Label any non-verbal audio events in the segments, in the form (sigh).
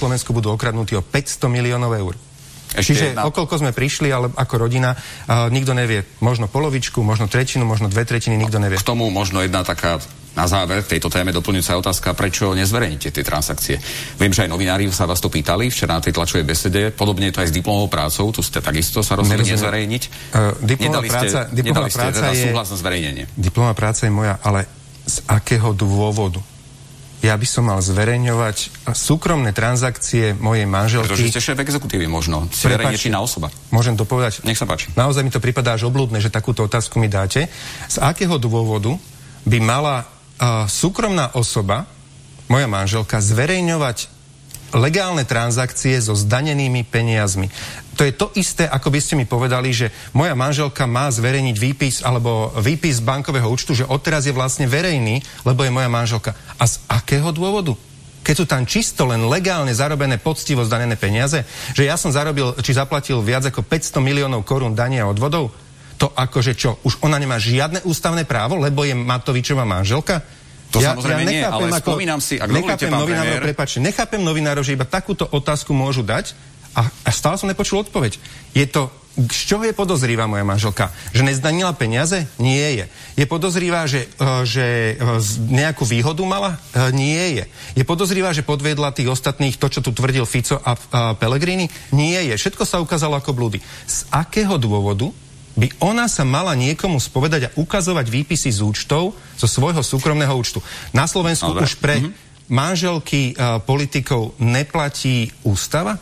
Slovensku budú okradnutí o 500 miliónov eur. Ešte Čiže jedna- okolko sme prišli, ale ako rodina, uh, nikto nevie. Možno polovičku, možno tretinu, možno dve tretiny, nikto nevie. K tomu možno jedna taká na záver tejto téme doplňujúca otázka, prečo nezverejníte tie transakcie. Viem, že aj novinári sa vás to pýtali včera na tej tlačovej besede, podobne je to aj s diplomovou prácou, tu ste takisto sa rozhodli Nerozumiem. nezverejniť. Uh, diplomová nedali práca- ste, diplomová ste práca teda je- súhlas na zverejnenie. Diplomová práca je moja, ale z akého dôvodu? Ja by som mal zverejňovať súkromné transakcie mojej Pretože manželky. ste šéf exekutívy možno. Ste verejne Prepáčte. činná osoba. Môžem to povedať? Nech sa páči. Naozaj mi to pripadá až oblúdne, že takúto otázku mi dáte. Z akého dôvodu by mala uh, súkromná osoba, moja manželka, zverejňovať legálne transakcie so zdanenými peniazmi. To je to isté, ako by ste mi povedali, že moja manželka má zverejniť výpis alebo výpis bankového účtu, že odteraz je vlastne verejný, lebo je moja manželka. A z akého dôvodu? Keď sú tam čisto len legálne zarobené poctivo zdanené peniaze, že ja som zarobil, či zaplatil viac ako 500 miliónov korún dania od vodov, to akože čo, už ona nemá žiadne ústavné právo, lebo je Matovičová manželka? To samozrejme nie, ale spomínam si, ak nechápem novinárov, premiér- prepáčte, nechápem novinárov, že iba takúto otázku môžu dať a, a stále som nepočul odpoveď. Je to, z čoho je podozrivá moja manželka? Že nezdanila peniaze? Nie je. Je podozrivá, že, uh, že z- nejakú výhodu mala? Uh, nie je. Je podozrivá, že podviedla tých ostatných, to, čo tu tvrdil Fico a uh, Pellegrini? Nie je. Všetko sa ukázalo ako blúdy. Z akého dôvodu by ona sa mala niekomu spovedať a ukazovať výpisy z účtov zo svojho súkromného účtu. Na Slovensku Dobre. už pre manželky uh, politikov neplatí ústava?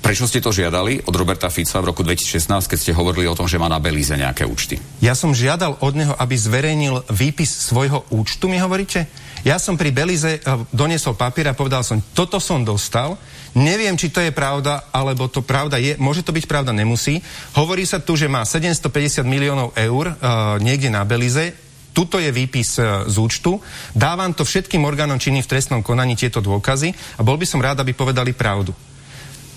Prečo ste to žiadali od Roberta Fica v roku 2016, keď ste hovorili o tom, že má na Belize nejaké účty? Ja som žiadal od neho, aby zverejnil výpis svojho účtu, mi hovoríte? Ja som pri Belize uh, doniesol papier a povedal som, toto som dostal, neviem, či to je pravda, alebo to pravda je, môže to byť pravda, nemusí. Hovorí sa tu, že má 750 miliónov eur uh, niekde na Belize, Tuto je výpis e, z účtu. Dávam to všetkým orgánom činným v trestnom konaní tieto dôkazy a bol by som rád, aby povedali pravdu.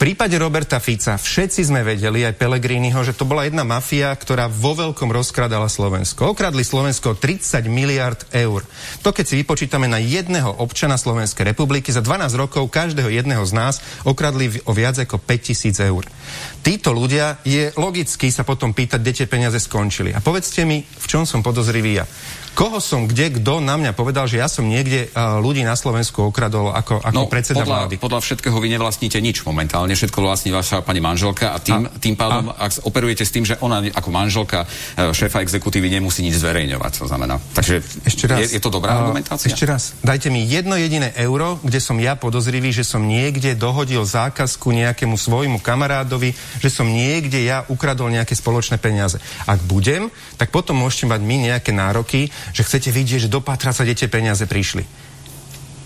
Prípade Roberta Fica všetci sme vedeli, aj Pelegriniho, že to bola jedna mafia, ktorá vo veľkom rozkradala Slovensko. Okradli Slovensko o 30 miliard eur. To keď si vypočítame na jedného občana Slovenskej republiky, za 12 rokov každého jedného z nás okradli o viac ako 5000 eur. Títo ľudia je logicky sa potom pýtať, kde tie peniaze skončili. A povedzte mi, v čom som podozrivý ja. Koho som kde, kto na mňa povedal, že ja som niekde uh, ľudí na Slovensku okradol ako, ako predseda No, podľa, vlády? podľa všetkého vy nevlastníte nič momentálne, všetko vlastní vaša pani manželka a tým, a, tým pádom, a, ak operujete s tým, že ona ako manželka e, šéfa exekutívy nemusí nič zverejňovať, to znamená. Takže Ešte raz. Je, je to dobrá A, argumentácia? Ešte raz. Dajte mi jedno jediné euro, kde som ja podozrivý, že som niekde dohodil zákazku nejakému svojmu kamarádovi, že som niekde ja ukradol nejaké spoločné peniaze. Ak budem, tak potom môžete mať my nejaké nároky, že chcete vidieť, že do Patra sa dete peniaze prišli.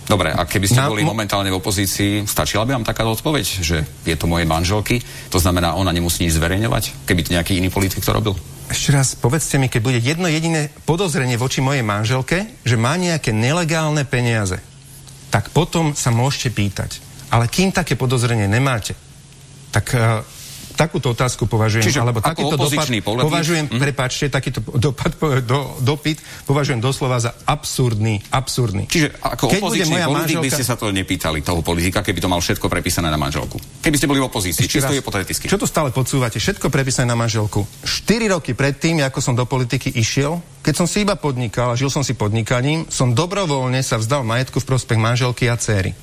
Dobre, a keby ste Na- boli mo- momentálne v opozícii, stačila by vám taká odpoveď, že je to mojej manželky, to znamená, ona nemusí nič zverejňovať, keby to nejaký iný politik to robil? Ešte raz, povedzte mi, keď bude jedno jediné podozrenie voči mojej manželke, že má nejaké nelegálne peniaze, tak potom sa môžete pýtať. Ale kým také podozrenie nemáte, tak uh, takúto otázku považujem, Čiže alebo takýto dopad politik- považujem, Mhm. prepáčte, takýto dopad, do, dopyt považujem doslova za absurdný, absurdný. Čiže ako Keď opozičný moja politik by manželka- ste sa to nepýtali, toho politika, keby to mal všetko prepísané na manželku. Keby ste boli v opozícii, Ešte čisto raz, hypoteticky. Čo tu stále podsúvate? Všetko prepísané na manželku. 4 roky predtým, ako som do politiky išiel, keď som si iba podnikal a žil som si podnikaním, som dobrovoľne sa vzdal majetku v prospech manželky a céry.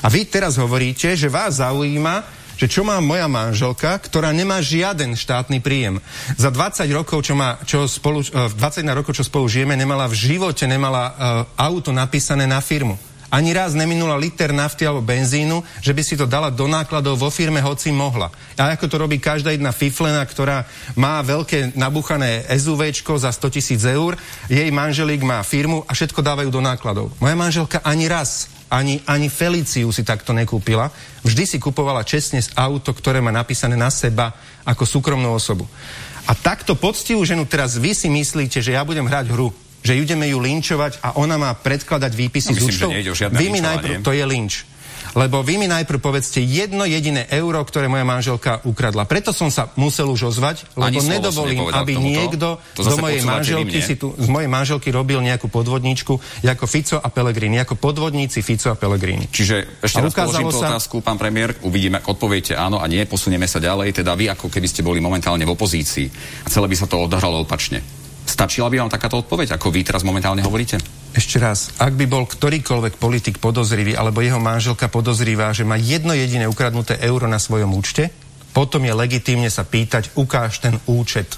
A vy teraz hovoríte, že vás zaujíma, že čo má moja manželka, ktorá nemá žiaden štátny príjem. Za 20 rokov, čo má, čo spolu, eh, 21 rokov, čo spolu žijeme, nemala v živote nemala uh, auto napísané na firmu. Ani raz neminula liter nafty alebo benzínu, že by si to dala do nákladov vo firme, hoci mohla. A ako to robí každá jedna fiflena, ktorá má veľké nabuchané SUVčko za 100 tisíc eur, jej manželík má firmu a všetko dávajú do nákladov. Moja manželka ani raz ani, ani Feliciu si takto nekúpila. Vždy si kupovala čestne z auto, ktoré má napísané na seba ako súkromnú osobu. A takto poctivú ženu teraz vy si myslíte, že ja budem hrať hru že ideme ju linčovať a ona má predkladať výpisy no, myslím, z účtov. Vy mi najprv, to je linč. Lebo vy mi najprv povedzte jedno jediné euro, ktoré moja manželka ukradla. Preto som sa musel už ozvať, lebo nedovolím, aby niekto z mojej, manželky si tu, z mojej manželky robil nejakú podvodníčku ako Fico a Pelegrini, ako podvodníci Fico a Pelegrini. Čiže ešte a raz položím tú sa... otázku, pán premiér, uvidíme, ak odpoviete áno a nie, posunieme sa ďalej, teda vy ako keby ste boli momentálne v opozícii a celé by sa to odohralo opačne. Stačila by vám takáto odpoveď, ako vy teraz momentálne hovoríte? Ešte raz, ak by bol ktorýkoľvek politik podozrivý, alebo jeho manželka podozrivá, že má jedno jediné ukradnuté euro na svojom účte, potom je legitímne sa pýtať, ukáž ten účet.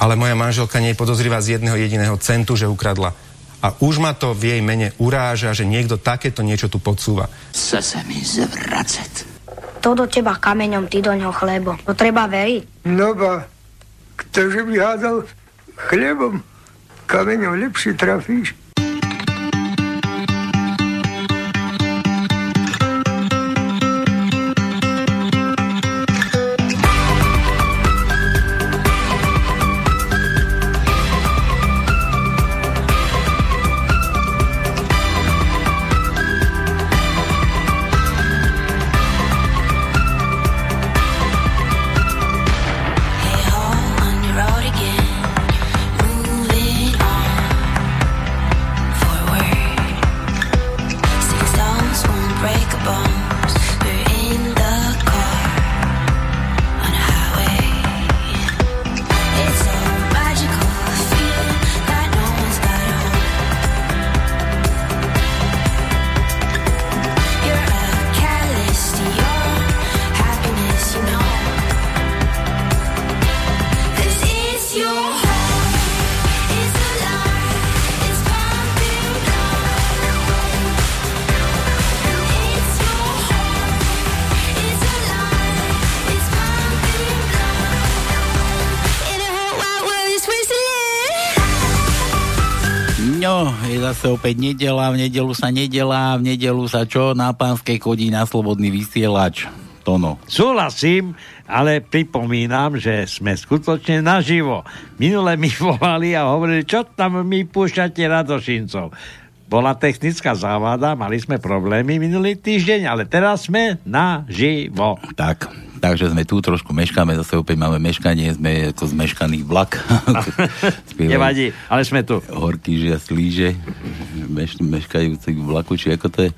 Ale moja manželka nie je podozrivá z jedného jediného centu, že ukradla. A už ma to v jej mene uráža, že niekto takéto niečo tu podsúva. Chce sa mi zvracet. To do teba kameňom, ty do ňoho chlebo. To treba veriť. No ba, ktože by hádal chlebom, kameňom lepšie trafíš. zase opäť nedela, v nedelu sa nedela, v nedelu sa čo? Na pánskej chodí na slobodný vysielač. Tono. Súhlasím, ale pripomínam, že sme skutočne naživo. Minule mi (laughs) volali a hovorili, čo tam mi púšťate Radošincov. Bola technická závada, mali sme problémy minulý týždeň, ale teraz sme naživo. Tak, Takže sme tu trošku meškáme, zase opäť máme meškanie, sme ako zmeškaný vlak. (laughs) Nevadí, ale sme tu. Horký žia slíže, meš, meškajúci vlaku, či ako to je.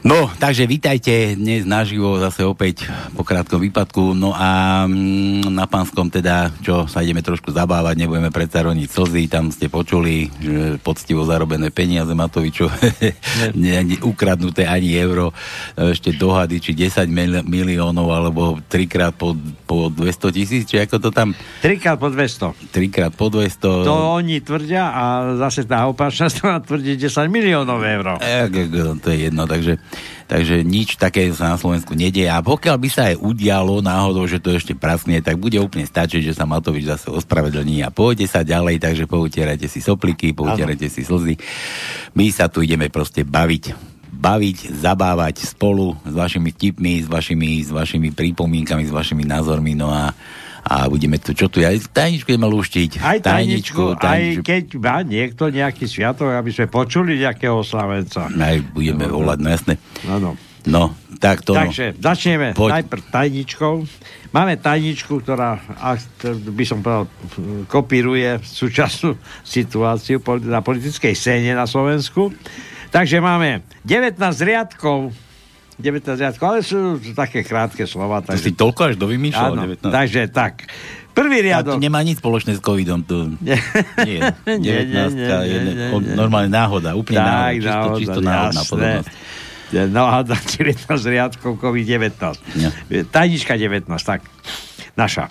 No, takže vítajte dnes naživo zase opäť po krátkom výpadku. No a mm, na pánskom teda, čo sa ideme trošku zabávať, nebudeme predsa roniť slzy, tam ste počuli, že poctivo zarobené peniaze Matovičo, (laughs) nie, ukradnuté ani euro, ešte dohady, či 10 mil, miliónov, alebo trikrát po, po 200 tisíc, či ako to tam? Trikrát po 200. Trikrát po 200. To oni tvrdia a zase tá opačná (laughs) strana tvrdí 10 miliónov eur. E, to je jedno, takže Takže nič také sa na Slovensku nedie. A pokiaľ by sa aj udialo náhodou, že to ešte praskne, tak bude úplne stačiť, že sa Matovič zase ospravedlní a pôjde sa ďalej, takže poutierajte si sopliky, poutierajte si slzy. My sa tu ideme proste baviť baviť, zabávať spolu s vašimi tipmi, s vašimi, s vašimi prípomínkami, s vašimi názormi, no a a budeme tu, čo tu, aj tajničku ideme lúštiť. Aj tajničku, tajničku, aj keď má niekto nejaký sviatok, aby sme počuli nejakého slavenca. Aj budeme no, volať, no jasné. Áno. No, tak to Takže no. začneme Poď. najprv tajničkou. Máme tajničku, ktorá, by som povedal, kopíruje súčasnú (laughs) situáciu na politickej scéne na Slovensku. Takže máme 19 riadkov 19 riadkov, ale sú také krátke slova. Takže... To si toľko až dovymýšľal? Áno, 19. takže tak. Prvý riadok. A to nemá nič spoločné s covidom. To... (laughs) nie, nie, 19 nie, nie, nie, nie, nie. normálne náhoda, úplne tak, náhoda, čisto, náhoda, čisto náhodná podobnosť. No a 19 riadkov COVID-19. Ja. Tajnička 19, tak. Naša.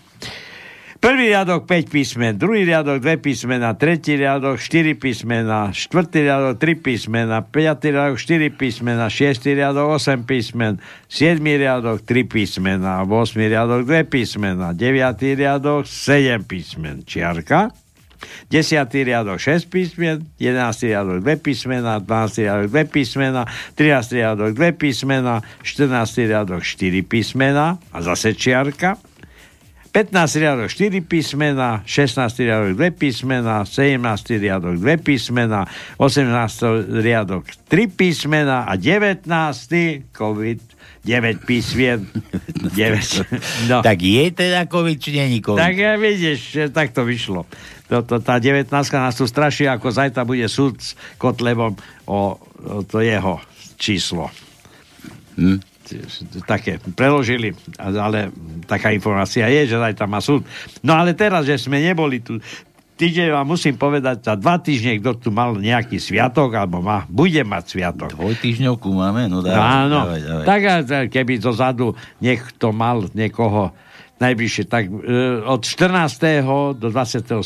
Prvý riadok 5 písmen, druhý riadok 2 písmena, tretí riadok 4 písmena, štvrtý riadok 3 písmena, piatý riadok 4 písmena, šiestý riadok 8 písmen, siedmý riadok 3 písmena, 8 riadok 2 písmena, deviatý riadok 7 písmen, čiarka, 10. riadok 6 písmen, 11. riadok 2 písmena, 12. riadok 2 písmena, 13. riadok 2 písmena, 14. riadok 4 písmena a zase čiarka, 15 riadok 4 písmena, 16 riadok 2 písmena, 17 riadok 2 písmena, 18 riadok 3 písmena a 19 COVID 9 písmien. 9. No. Tak je teda COVID, či není COVID? Tak ja vidíš, tak to vyšlo. Toto, tá 19 nás tu straší, ako zajtra bude súd s Kotlebom o, o to jeho číslo. Hm? Také preložili, ale taká informácia je, že aj tam má súd. No ale teraz, že sme neboli tu, týždeň vám musím povedať, za dva týždne, kto tu mal nejaký sviatok, alebo má, bude mať sviatok. Dvojtýždňovku máme? No dávaj, Áno, dávaj, dávaj. tak keby zozadu niekto mal niekoho najbližšie, tak e, od 14. do 27.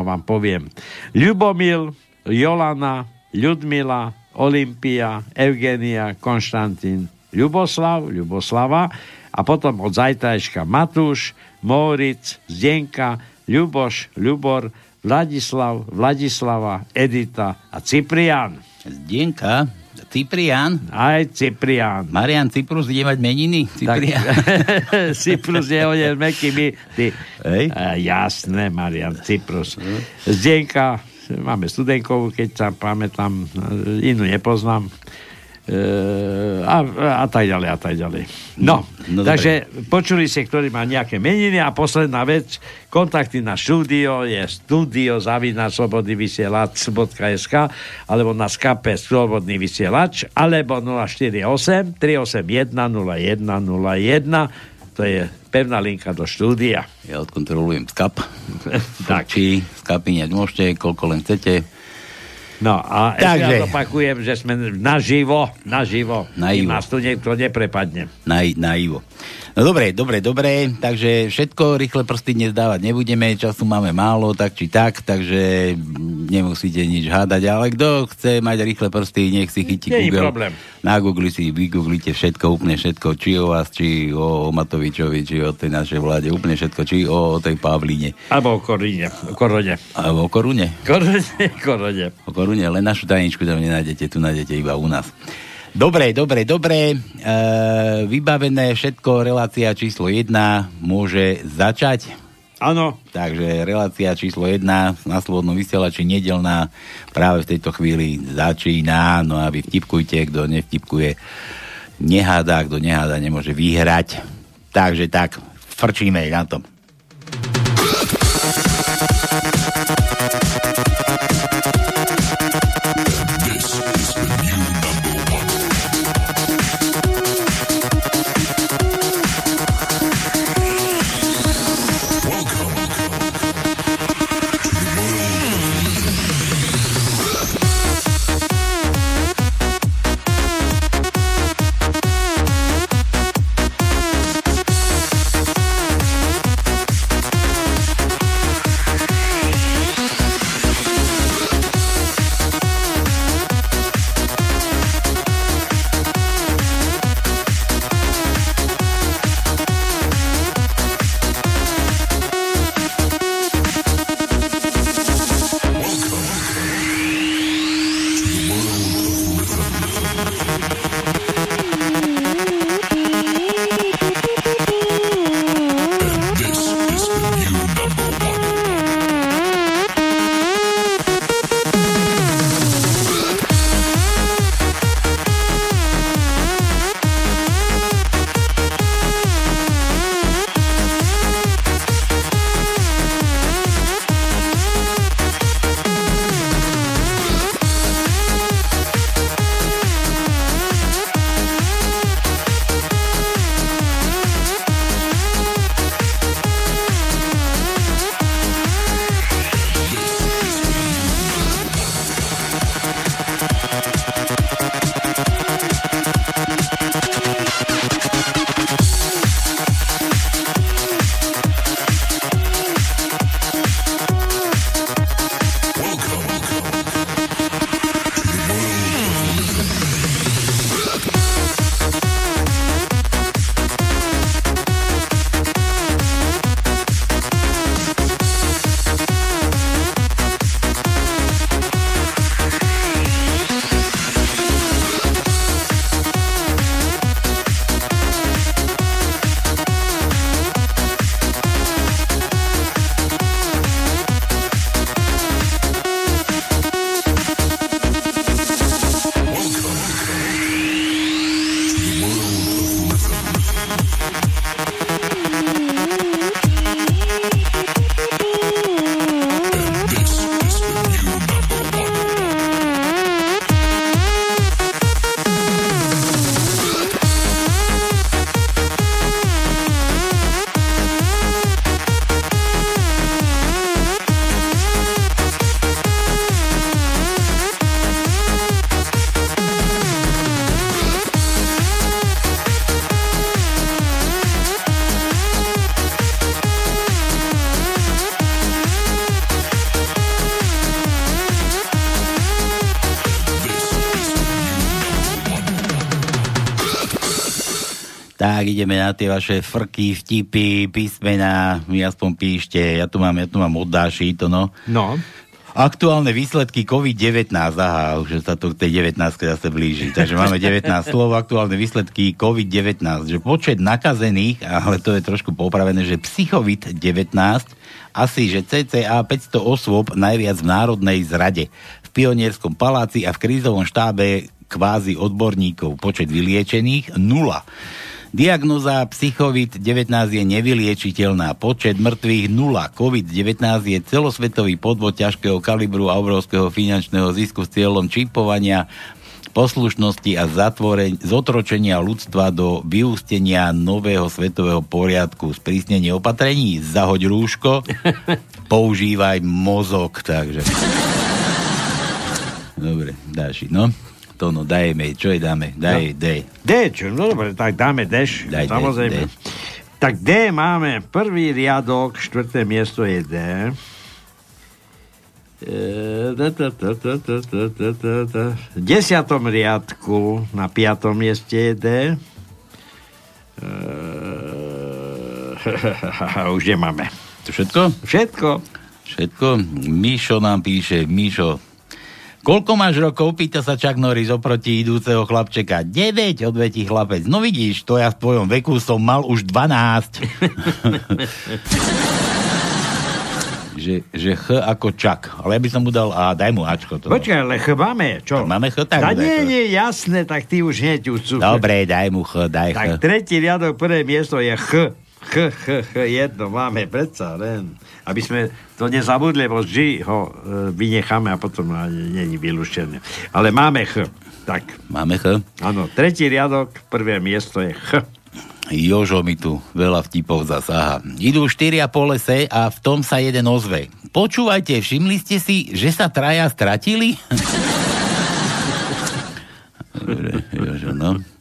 vám poviem. Ľubomil, Jolana, Ľudmila, Olympia, Evgenia, Konštantín, Ľuboslav, Ľuboslava a potom od zajtrajška Matúš, Móric, Zdenka, Ľuboš, Ľubor, Vladislav, Vladislava, Edita a Ciprian. Zdenka, Ciprian. Aj Ciprian. Marian Cyprus ide mať meniny? Ciprian. Tak, Cyprus (laughs) je hodne meký my. Ty. Hej. A, jasné, Marian Cyprus. Zdenka, máme studenkovú, keď sa pamätám, inú nepoznám. E, a, a tak ďalej, a tak ďalej. No, No, no takže počuli ste, ktorý má nejaké meniny a posledná vec, kontakty na štúdio je studio zavina slobodný vysielač.sk alebo na skape slobodný vysielač alebo 048 381 0101 to je pevná linka do štúdia. Ja odkontrolujem skap. (laughs) (laughs) Tak. Či skapíňať môžete, koľko len chcete. No a ešte Takže. ja opakujem, že sme naživo, naživo. Naivo. Nás tu niekto neprepadne. Na, na Ivo. No dobre, dobre, dobre, takže všetko rýchle prsty dnes dávať nebudeme, času máme málo, tak či tak, takže nemusíte nič hádať, ale kto chce mať rýchle prsty, nech si chytí Nie Google. problém. Na Google si vygooglite všetko, úplne všetko, či o vás, či o, Matovičovi, či o tej našej vláde, úplne všetko, či o, o tej Pavlíne, Alebo o Koríne. O Korone. alebo o Korune. Korone, Korone. O Korune, len našu tajničku tam nenájdete, tu nájdete iba u nás. Dobre, dobre, dobre. E, vybavené všetko, relácia číslo 1 môže začať. Áno, Takže relácia číslo 1 na Slobodnom vysielači nedelná práve v tejto chvíli začína. No a vy vtipkujte, kto nevtipkuje, nehádá, kto nehádá, nemôže vyhrať. Takže tak, frčíme na to. Ideme na tie vaše frky, vtipy, písmená, mi aspoň píšte, ja tu mám, ja tu mám oddáši, to no. No. Aktuálne výsledky COVID-19, aha, už sa to k tej 19 zase blíži. Takže máme 19 slov, aktuálne výsledky COVID-19, že počet nakazených, ale to je trošku popravené, že psychovit 19, asi, že cca 500 osôb najviac v národnej zrade. V pionierskom paláci a v krízovom štábe kvázi odborníkov. Počet vyliečených nula. Diagnoza psychovit-19 je nevyliečiteľná. Počet mŕtvych nula. COVID-19 je celosvetový podvod ťažkého kalibru a obrovského finančného zisku s cieľom čipovania poslušnosti a zatvoreň, zotročenia ľudstva do vyústenia nového svetového poriadku. Sprísnenie opatrení, zahoď rúško, (laughs) používaj mozog, takže... Dobre, dáši, no to no, dajme, čo je dáme? Daj, no. D. D, čo? No dobre, tak dáme Deš, Daj samozrejme. D, D. Tak D máme prvý riadok, štvrté miesto je D. V desiatom riadku na piatom mieste je D. (laughs) Už nemáme. To všetko? Všetko. Všetko. Míšo nám píše, Míšo, Koľko máš rokov? Pýta sa Chuck Norris oproti idúceho chlapčeka. 9, odvetí chlapec. No vidíš, to ja v tvojom veku som mal už 12. (laughs) že, že Ch ako Čak. Ale ja by som mu dal A, daj mu Ačko. To. Počkaj, ale Ch máme, čo? Tak máme Ch, tak Da, daj nie, nie, jasné, tak ty už hneď už Dobre, daj mu Ch, daj Tak Ch. tretí riadok, prvé miesto je Ch. Ch, ch, ch, jedno máme predsa len. Aby sme to nezabudli, bo G ho e, vynecháme a potom není vylúštené. Ale máme Ch. Tak, Máme Ch. áno, tretí riadok, prvé miesto je Ch. Jožo mi tu veľa vtipov zasáha. Idú štyria po lese a v tom sa jeden ozve. Počúvajte, všimli ste si, že sa traja stratili? (laughs) Dobre, Jožo, no.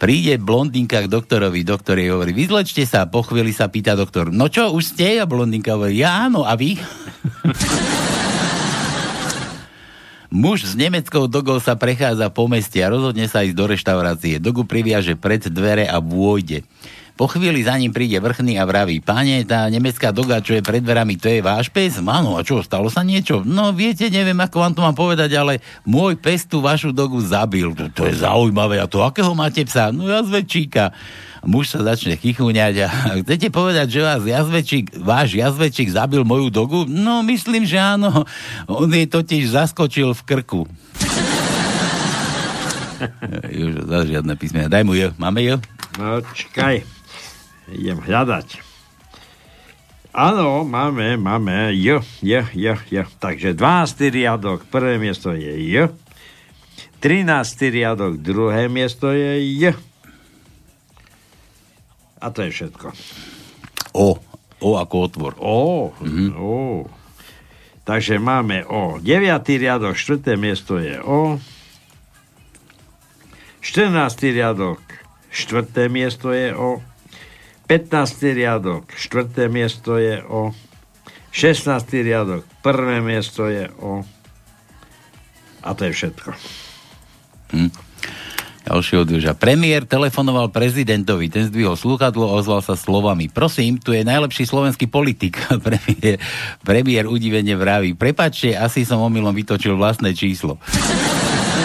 Príde blondinka k doktorovi, doktor jej hovorí, vyzlečte sa, po chvíli sa pýta doktor, no čo, už ste? A blondinka hovorí, ja áno, a vy? (laughs) Muž s nemeckou dogou sa prechádza po meste a rozhodne sa ísť do reštaurácie. Dogu priviaže pred dvere a vôjde. Po chvíli za ním príde vrchný a vraví, páne, tá nemecká doga, čo je pred dverami, to je váš pes? Áno, a čo, stalo sa niečo? No viete, neviem, ako vám to mám povedať, ale môj pes tú vašu dogu zabil. To, to je zaujímavé. A to akého máte psa? No jazvečíka. Muž sa začne chichúňať a (laughs) chcete povedať, že vás jazvečík, váš jazvečík zabil moju dogu? No, myslím, že áno. (laughs) On jej totiž zaskočil v krku. (laughs) Už, žiadne písmena. Daj mu jo. Máme jo? No, čakaj. Idem hľadať. Áno, máme, máme. J, J, J, J. Takže 12. riadok, prvé miesto je J. 13. riadok, druhé miesto je J. A to je všetko. O. O ako otvor. O, mm-hmm. o. Takže máme O. 9. riadok, 4. miesto je O. 14. riadok, 4. miesto je O. 15. riadok, 4. miesto je O. 16. riadok, 1. miesto je O. A to je všetko. Hm. Ďalší odvieža. Premiér telefonoval prezidentovi, ten zdvihol slúchadlo a ozval sa slovami. Prosím, tu je najlepší slovenský politik. (laughs) premiér, premiér udivene vraví. Prepačte, asi som omylom vytočil vlastné číslo.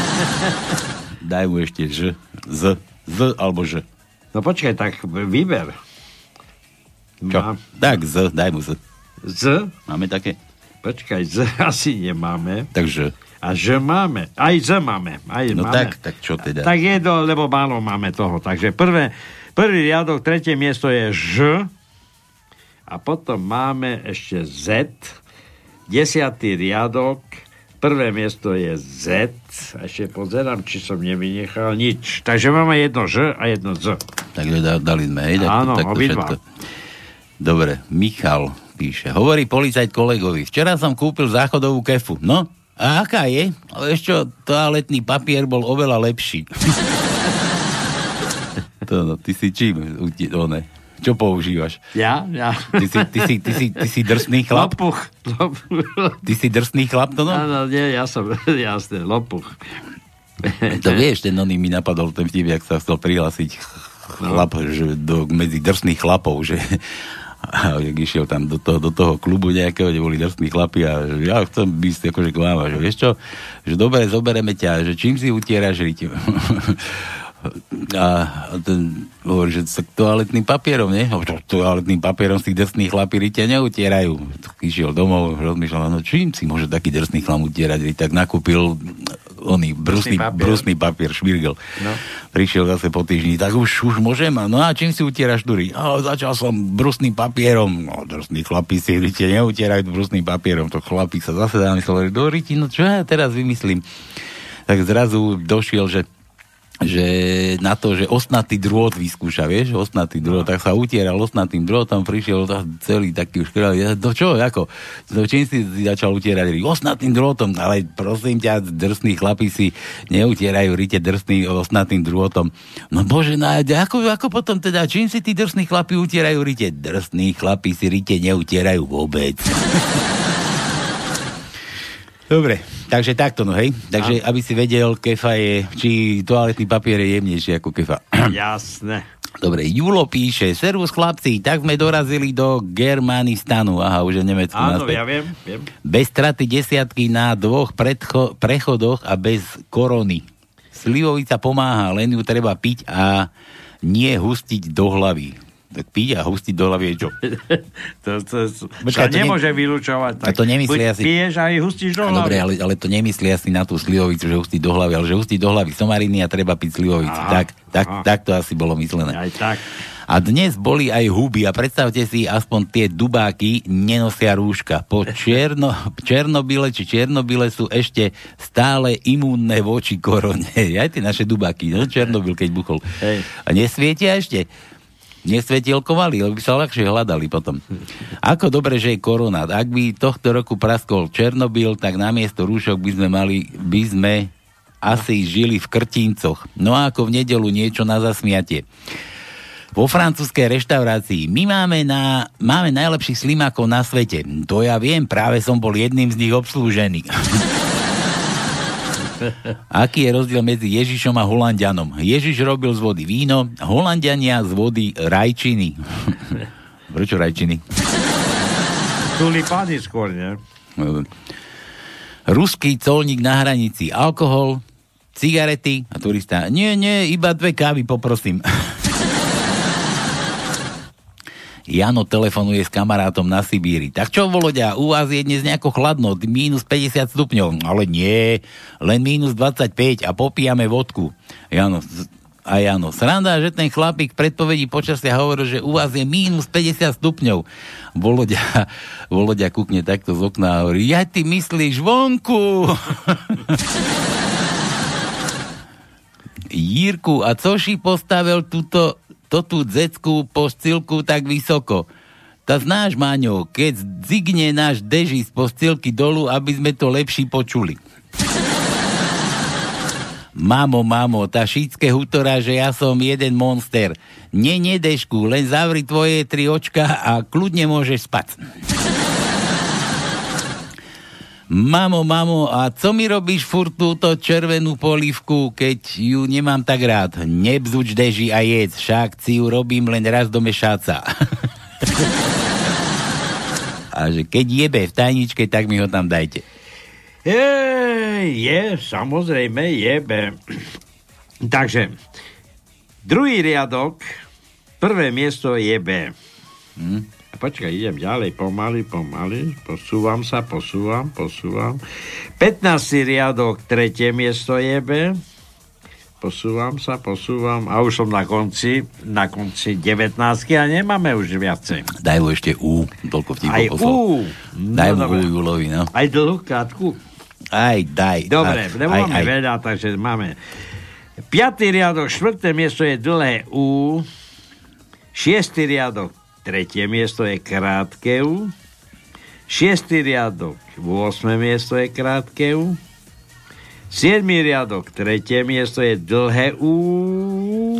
(laughs) Daj mu ešte Ž. Z. Z alebo Ž. No počkaj, tak vyber. Čo? Má- Tak Z, daj mu Z. Z? Máme také? Počkaj, Z asi nemáme. Takže. A Ž máme. Aj Z máme. Aj No máme. tak, tak čo teda? Tak jedno, lebo málo máme toho. Takže prvé, prvý riadok, tretie miesto je Ž. A potom máme ešte Z. Desiatý riadok, prvé miesto je Z. A ešte pozerám, či som nevynechal nič. Takže máme jedno Ž a jedno Z. Takže da, dali sme, hej? Áno, to obidva. všetko. Dobre, Michal píše. Hovorí policajt kolegovi. Včera som kúpil záchodovú kefu. No, a aká je? Ale ešte toaletný papier bol oveľa lepší. (laughs) to, no, ty si čím? uti- One, čo používaš? Ja? Ja. Ty si, ty si, ty si, ty si drsný (laughs) chlap? Lopuch. Lopuch. Ty si drsný chlap, to no? Áno, nie, ja som, (laughs) jasne, lopuch. To vieš, ten oný mi napadol ten vtip, jak sa chcel prihlásiť ch- chlap, že do, medzi drsných chlapov, že a jak išiel tam do toho, do toho klubu nejakého, kde boli drsní chlapi a že ja chcem byť akože k vám že vieš čo, že dobre, zobereme ťa, že čím si utieraš riť? A ten hovorí, že sa toaletným papierom, nie? Toaletným papierom si tých drsných chlapí rite neutierajú. Išiel domov, rozmýšľal, no čím si môže taký drsný chlam utierať? Tak nakúpil oný brusný, papier, brusný papier švirgel. No. Prišiel zase po týždni, tak už, už môžem. No a čím si utieraš dury? A začal som brusným papierom. No, drsní chlapí si rite neutierajú brusným papierom. To chlapík sa zase zamyslel, do riti, no čo ja teraz vymyslím? Tak zrazu došiel, že že na to, že osnatý drôt vyskúša, vieš, osnatý drôt, no. tak sa utieral osnatým drôtom, prišiel celý taký už ja, do čo, ako, do čím si začal utierať Osnatým drôtom, ale prosím ťa, drsní chlapi si neutierajú rite drsný osnatým drôtom. No bože, no ako, ako potom teda, čím si tí drsní chlapi utierajú rite? Drsní chlapi si rite neutierajú vôbec. (laughs) Dobre, takže takto, no hej. Takže, a... aby si vedel, kefa je, či toaletný papier je jemnejší ako kefa. (clears throat) Jasné. Dobre, Julo píše, servus chlapci, tak sme dorazili do Germanistanu. Aha, už je Nemecko Áno, naspäť. ja viem, viem. Bez straty desiatky na dvoch predcho- prechodoch a bez korony. Slivovica pomáha, len ju treba piť a nie hustiť do hlavy tak piť a hustiť do hlavy čo? (laughs) to, to, to, Počkaj, to nemôže ne... vylúčovať. Tak to nemyslí asi... piješ a hustíš do hlavy. Dobre, ale, ale to nemyslí asi na tú slivovicu, že hustí do hlavy, ale že hustí do hlavy somariny a treba piť slivovicu. Aha, tak, tak, tak to asi bolo myslené. Aj tak. A dnes boli aj huby a predstavte si, aspoň tie dubáky nenosia rúška. Po černo, Černobyle či Černobyle sú ešte stále imúnne voči korone. (laughs) Aj tie naše dubáky, no Černobyl, keď buchol. Hej. A nesvietia ešte? Nesvetielkovali, lebo by sa ľahšie hľadali potom. Ako dobre, že je korona. Ak by tohto roku praskol Černobyl, tak namiesto rúšok by sme mali, by sme asi žili v krtíncoch. No a ako v nedelu niečo na zasmiatie. Vo francúzskej reštaurácii my máme, na, máme najlepších slimákov na svete. To ja viem, práve som bol jedným z nich obslúžený. (laughs) Aký je rozdiel medzi Ježišom a Holandianom? Ježiš robil z vody víno, Holandiania z vody rajčiny. (laughs) Prečo rajčiny? Tulipány skôr, nie? Ruský colník na hranici. Alkohol, cigarety a turista. Nie, nie, iba dve kávy poprosím. (laughs) Jano telefonuje s kamarátom na Sibíri. Tak čo, Voloďa, u vás je dnes nejako chladno, minus 50 stupňov. Ale nie, len minus 25 a popíjame vodku. Jano, a Jano, sranda, že ten chlapík predpovedí počasia hovoril, že u vás je minus 50 stupňov. Voloďa, (laughs) Voloďa kúkne takto z okna a hovorí, ja ty myslíš vonku. (laughs) Jírku, a co si postavil túto to tú dzecku postilku tak vysoko. Ta znáš, Máňo, keď zigne náš deži z postilky dolu, aby sme to lepší počuli. Mamo, mamo, tá šítske hutora, že ja som jeden monster. Nie, Dešku, len zavri tvoje tri očka a kľudne môžeš spať. Mamo, mamo, a co mi robíš furt túto červenú polívku, keď ju nemám tak rád? Nebzuč deži a jedz, však si ju robím len raz do mešáca. (laughs) a že keď jebe v tajničke, tak mi ho tam dajte. Je, je, samozrejme, jebe. Takže, druhý riadok, prvé miesto je B. Hm? Počkaj, idem ďalej, pomaly, pomaly. Posúvam sa, posúvam, posúvam. 15. riadok, tretie miesto je B. Posúvam sa, posúvam a už som na konci, na konci 19 a nemáme už viacej. Daj mu ešte U, toľko vtipov Aj U. No, daj mu U Julovi, no. Aj dlhú krátku. Aj, daj. Dobre, aj. veľa, takže máme 5. riadok, 4. miesto je dlhé U. 6. riadok, tretie miesto je krátke U, šiestý riadok, 8. miesto je krátke U, 7. riadok, tretie miesto je dlhé U,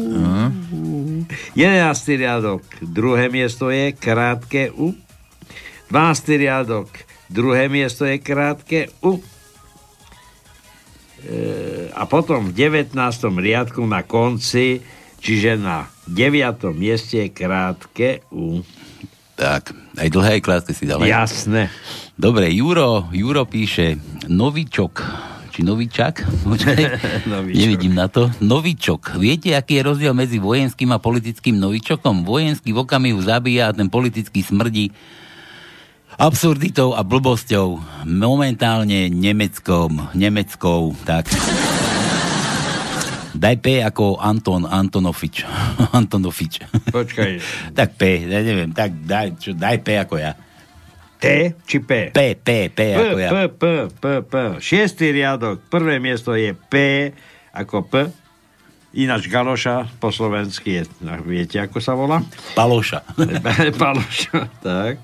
uh-huh. 11. riadok, druhé miesto je krátke U, 12. riadok, druhé miesto je krátke U, e, a potom v 19. riadku na konci, čiže na deviatom mieste je krátke U. Tak, aj dlhé, aj krátke si dal. Jasné. Dobre, Juro, Juro píše Novičok, či Novičak? (laughs) Novičok. Nevidím na to. Novičok. Viete, aký je rozdiel medzi vojenským a politickým novičokom? Vojenský v okamihu zabíja a ten politický smrdí absurditou a blbosťou. Momentálne nemeckom, nemeckou, tak. Daj P ako Anton Antonovič. (laughs) Antonovič. Počkaj. (laughs) tak P, ja neviem, tak daj, čo, daj P ako ja. T či P? P, P, P ako ja. P, P, P, P. Šiestý riadok, prvé miesto je P ako P. Ináč Galoša po slovensky je, no, viete, ako sa volá? Paloša. (laughs) Paloša, tak.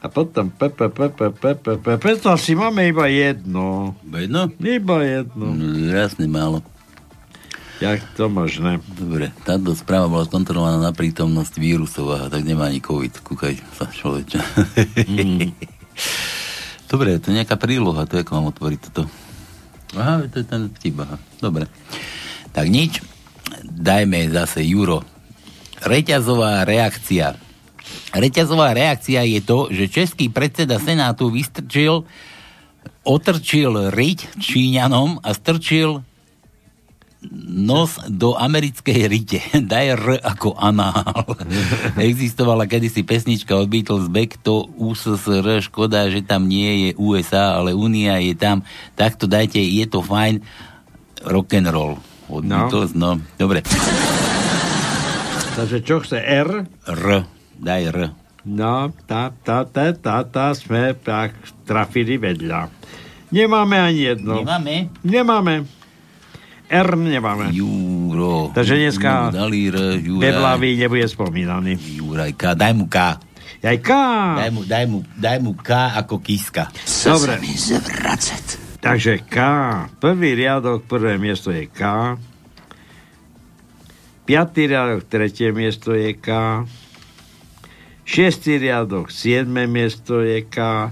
A potom P, P, P, P, P, P, P, P, to asi máme iba jedno. Jedno? Iba jedno. No, jasne málo. Jak to možné? Dobre, táto správa bola skontrolovaná na prítomnosť vírusov a tak nemá ani COVID. Kúkaj sa človeča. Mm. (laughs) Dobre, to je nejaká príloha, to je ako mám otvoriť toto. Aha, to je ten vtip, aha. Dobre. Tak nič, dajme zase Juro. Reťazová reakcia. Reťazová reakcia je to, že český predseda Senátu vystrčil, otrčil riť Číňanom a strčil nos do americkej rite. (laughs) Daj R ako anál. (laughs) Existovala kedysi pesnička od Beatles Back to USSR. Škoda, že tam nie je USA, ale Unia je tam. Takto dajte, je to fajn. Rock and roll. Od no. Beatles, no. Dobre. Takže čo chce R? R. Daj R. No, tá, tá, tá, tá, tá sme tak trafili vedľa. Nemáme ani jedno. Nemáme? Nemáme. R nemáme. Juro. Takže dneska Dali R, Juraj. Beblavý nebude spomínaný. Juraj K. Daj mu K. Aj K. Daj mu, daj mu, daj mu K ako kiska. Dobre. mi. Takže K. Prvý riadok, prvé miesto je K. Piatý riadok, tretie miesto je K. Šiestý riadok, siedme miesto je K.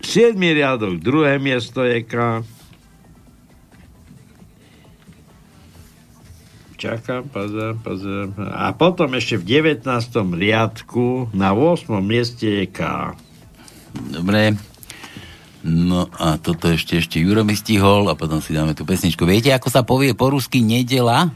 Siedmý riadok, druhé miesto je K. Čakám, pozriem, pozriem. A potom ešte v 19. riadku na 8. mieste je K. Dobre. No a toto ešte, ešte Juro mi stihol a potom si dáme tú pesničku. Viete, ako sa povie po rusky nedela?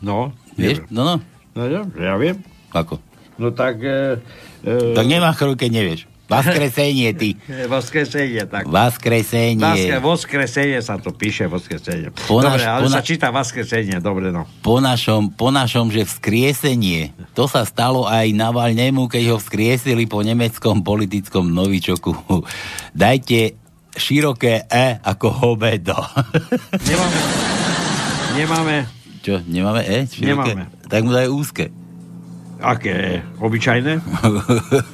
No. Vieš? No, no. No ja, ja viem. Ako? No tak... E, e, Tak nemá keď nevieš. Vaskresenie, ty. (laughs) Voskresenie, tak. Vaskresenie. Vaske, voskresenie sa to píše, voskresenie. Po dobre, naš- ale po sa na- číta voskresenie, dobre, no. Po našom, po našom, že vzkriesenie. To sa stalo aj Navalnému, keď ho vzkriesili po nemeckom politickom novičoku. (laughs) Dajte široké E ako hobedo. Nemáme. (laughs) Nemáme. Čo, nemáme E? Široké? Nemáme. Tak mu daj úzke. Aké? Obyčajné?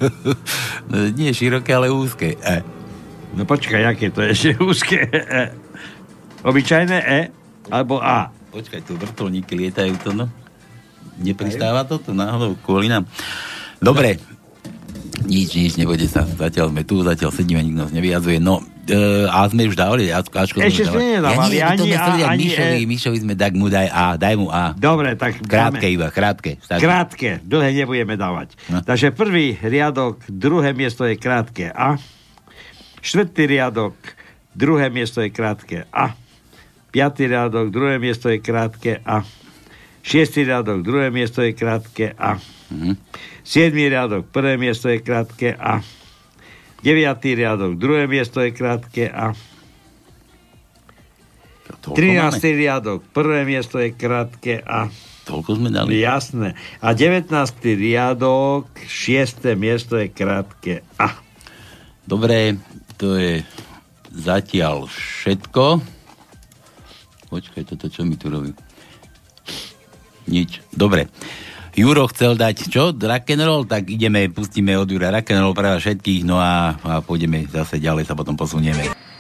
(laughs) Nie široké, ale úzke. E. No počkaj, aké to je, (laughs) že úzke E. Obyčajné E? Alebo A? Počkaj, tu vrtulníky lietajú to, no. Nepristáva to tu náhodou kvôli nám. Dobre. Nič, nič, nebode sa. Zatiaľ sme tu, zatiaľ sedíme, nikto nás nevyjadzuje. No, e, a sme už dávali, Ačko, Ešte sme nedávali, ja nie, ani A, Mišovi, E. Mišovi sme tak mu daj A, daj mu A. Dobre, tak Krátke dáme. iba, krátke. Stačí. Krátke, dlhé nebudeme dávať. No. Takže prvý riadok, druhé miesto je krátke A. Štvrtý riadok, druhé miesto je krátke A. Piatý riadok, druhé miesto je krátke A. Šiestý riadok, druhé miesto je krátke A. Mhm. Siedmý riadok, prvé miesto je krátke A. Deviatý riadok, druhé miesto je krátke A. Toľko 13. máme? riadok, prvé miesto je krátke A. Toľko sme dali. Jasné. A 19. riadok, 6. miesto je krátke A. Dobre, to je zatiaľ všetko. Počkaj, toto čo mi tu robí? Nič. Dobre. Juro chcel dať čo? Rock'n'roll? Tak ideme, pustíme od Jura rock'n'roll pre všetkých, no a, a pôjdeme zase ďalej, sa potom posunieme.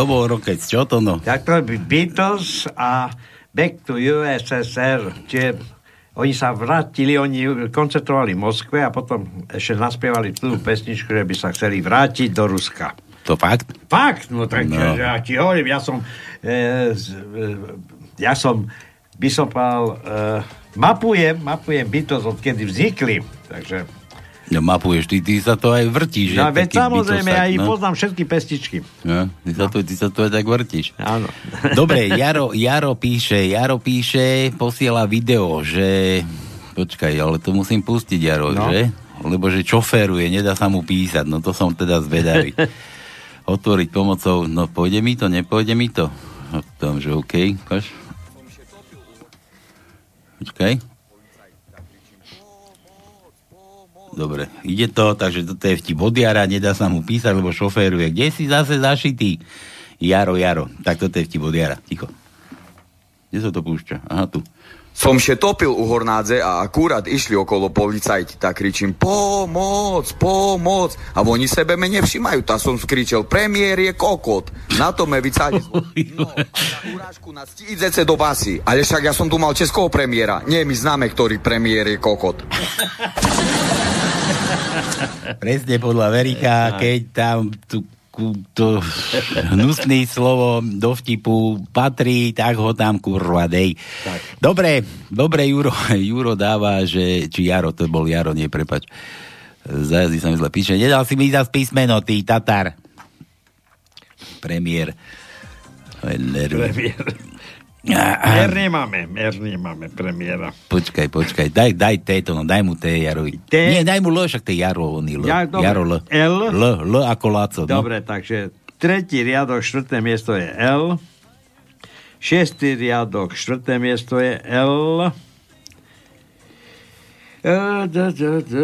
To bol Rokec, čo to no? Tak to by Beatles a Back to USSR, čiže oni sa vrátili, oni koncertovali v Moskve a potom ešte naspievali tú pesničku, že by sa chceli vrátiť do Ruska. To fakt? Fakt, no tak No. ja ti hovorím, ja som e, e, ja som by som povedal, e, mapujem, mapujem Beatles, odkedy vznikli, takže No mapuješ, ty, ty sa to aj vrtíš. no, veď samozrejme, bytosák, ja no. poznám všetky pesničky. No, ty, sa to, ty sa to aj tak vrtíš. Áno. (laughs) Dobre, Jaro, Jaro píše, Jaro píše, posiela video, že... Počkaj, ale to musím pustiť, Jaro, No. že? Lebo že čoféruje, nedá sa mu písať, no to som teda zvedavý. (laughs) Otvoriť pomocou, no pôjde mi to, nepôjde mi to? No, tam, že OK, kaž. Počkaj. Dobre, ide to, takže toto je vtip od nedá sa mu písať, lebo šoféruje. Kde si zase zašitý? Jaro, Jaro. Tak toto je vtip od. Ticho. Kde sa to púšťa? Aha, tu. Som še topil u Hornádze a akurát išli okolo policajti, tak kričím pomoc, pomoc. A oni sebe me nevšimajú, tak som skričel, premiér je kokot. Na to me vycali. No, urážku nás idete do basy. Ale však ja som tu mal českého premiéra. Nie, my známe, ktorý premiér je kokot. Presne podľa Verika, keď tam tu, to hnusný slovo do vtipu patrí, tak ho tam kurva dej. Dobre, dobre, Juro, Juro dáva, že, či Jaro, to bol Jaro, nie, prepač. Zajazdy sa mi zle píše, nedal si mi zas písmeno, ty Tatar. Premiér. Premiér. Mer nemáme, mer nemáme premiéra. počkaj, počkaj, daj, daj této, no, daj mu té Jarovi. Té? Nie, daj mu L, však to je Jaro, on je L. Ja, dobre. Jaro L. L? L, L ako Laco. No. Dobre, takže tretí riadok, štvrté miesto je L. Šiestý riadok, štvrté miesto je L. E, d, d, d.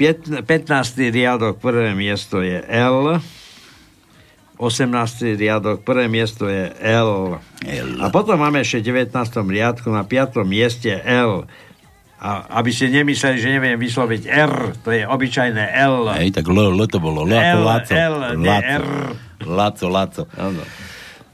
Pietn- 15. riadok, prvé miesto je L. 18. riadok, prvé miesto je L. L. A potom máme ešte v 19. riadku na 5. mieste L. A aby ste nemysleli, že neviem vysloviť R, to je obyčajné L. Hej, tak L, L to bolo. L ako L, Laco. L, nie Laco. R. Laco, Laco. Áno.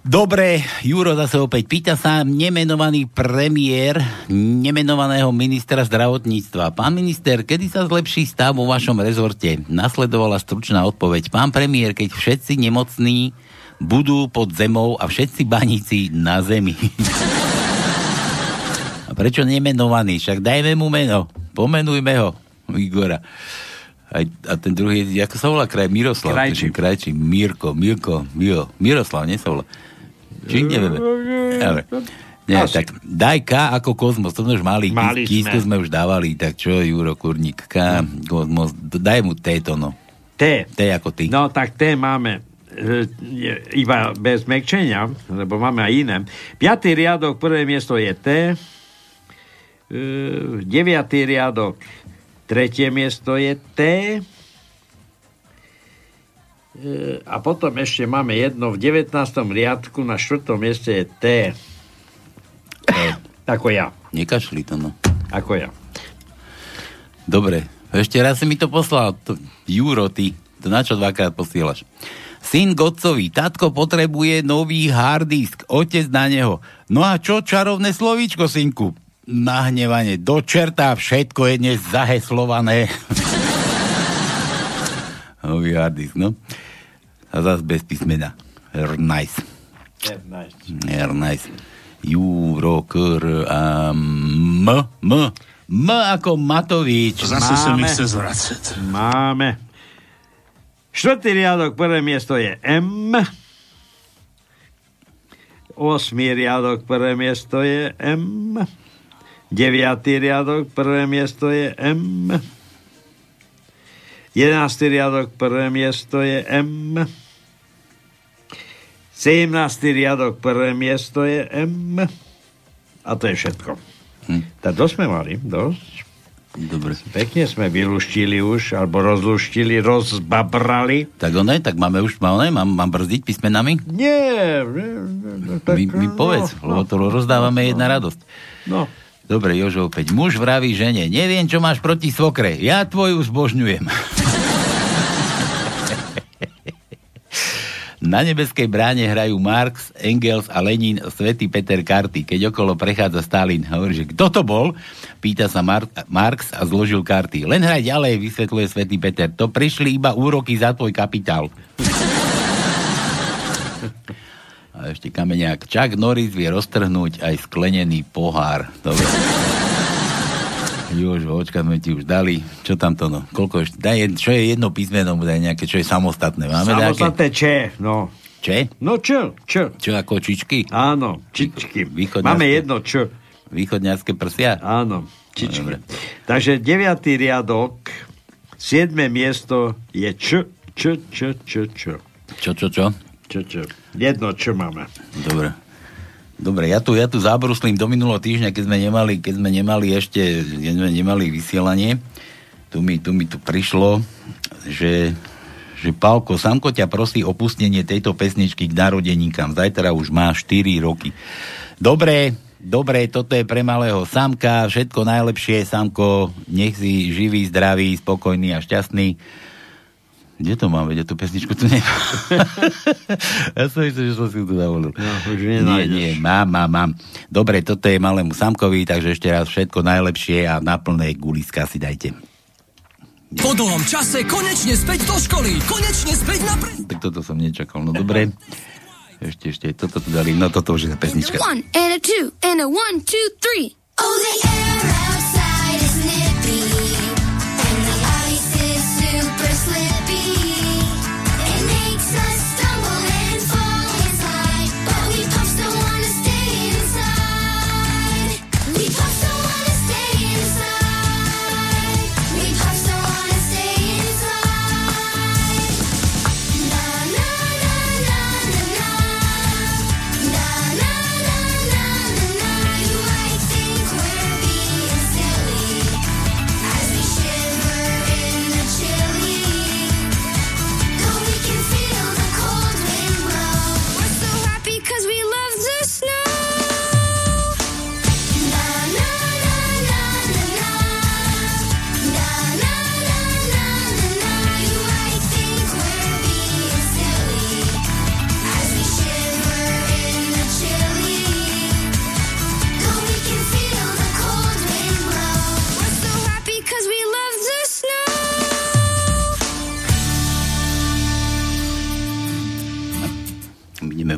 Dobre, Juro zase opäť pýta sa nemenovaný premiér nemenovaného ministra zdravotníctva. Pán minister, kedy sa zlepší stav vo vašom rezorte? Nasledovala stručná odpoveď. Pán premiér, keď všetci nemocní budú pod zemou a všetci baníci na zemi. (laughs) a prečo nemenovaný? Však dajme mu meno. Pomenujme ho. Igora. Aj, a ten druhý, ako sa volá kraj? Miroslav. Krajčí. Krajčí. Mirko, Mirko, Miro. Miroslav, nie sa volá. Či nevieme. Dobre. Nie, Asi. tak daj K ako kozmos, to sme už mali, Mali kísku sme. sme už dávali, tak čo, Juro Kurník, K, kozmos, daj mu T to, no. T. T ako ty. No tak T máme e, iba bez mekčenia, lebo máme aj iné. Piatý riadok, prvé miesto je T. E, deviatý riadok, tretie miesto je T. E, a potom ešte máme jedno v 19. riadku na štvrtom mieste je T. Ako ja. Nekašli to, no. Ako ja. Dobre, ešte raz si mi to poslal. To, Juro, ty, to na čo dvakrát posielaš? Syn Godcovi, tatko potrebuje nový hard disk, otec na neho. No a čo čarovné slovíčko, synku? Nahnevanie, do čerta, všetko je dnes zaheslované. (laughs) nový hard disk, no. A zase bez písmena. Nice. Her nice. Juro, kr, a m, m. M ako Matovič. Zase sa mi chce zvracať. Máme. Štvrtý riadok, prvé miesto je M. Osmý riadok, prvé miesto je M. Deviatý riadok, prvé miesto je M. Jedenáctý riadok, prvé miesto je M. 17. riadok, prvé miesto je M. A to je všetko. Hm. Tak dosť sme mali, dosť. Dobre. Pekne sme vyluštili už, alebo rozluštili, rozbabrali. Tak ono tak máme už, mám, mám, mám brzdiť písmenami? Nie, nie, nie tak, mi, mi povedz, no, lebo to rozdávame no, jedna radosť. No. Dobre, Jožo, opäť. Muž vraví žene, neviem, čo máš proti svokre, ja tvoju zbožňujem. (laughs) Na nebeskej bráne hrajú Marx, Engels a Lenin, svätý Peter karty. Keď okolo prechádza Stalin, hovorí, že kto to bol? Pýta sa Mar- Marx a zložil karty. Len hraj ďalej, vysvetľuje svätý Peter. To prišli iba úroky za tvoj kapitál. (laughs) A ešte kameňák. Chuck Norris vie roztrhnúť aj sklenený pohár. Dobre. Už, očka sme ti už dali. Čo tam to, no? Koľko ešte? Daj, čo je jedno písmeno, daj nejaké, čo je samostatné. Máme samostatné nejaké... če, no. Če? No čo, čo? Čo ako čičky? Áno, čičky. Máme jedno čo. Východňarské prsia? Áno, čičky. No, Takže deviatý riadok, siedme miesto je č, č, č, č, č. Čo, čo, čo? Čo, čo. Jedno čo máme. Dobre. Dobre, ja tu, ja tu zabruslím do minulého týždňa, keď sme nemali, keď sme nemali ešte, keď sme nemali vysielanie, tu mi, tu mi tu prišlo, že, že Pálko, Samko ťa prosí o pustenie tejto pesničky k narodeníkam. Zajtra už má 4 roky. Dobre, dobre, toto je pre malého Samka, všetko najlepšie, Samko, nech si živý, zdravý, spokojný a šťastný. Kde to mám? Veď ja tú pesničku tu nemám. (laughs) ja som myslel, že som si tu zavolil. No, už nie, nie, mám, mám, mám. Dobre, toto je malému Samkovi, takže ešte raz všetko najlepšie a na plné guliska si dajte. Po dlhom čase konečne späť do školy, konečne späť na pre... Tak toto som nečakal, no dobre. Ešte, ešte, toto tu dali, no toto už je pesnička. And a one, and a two, and a one, two, three. Oh, the air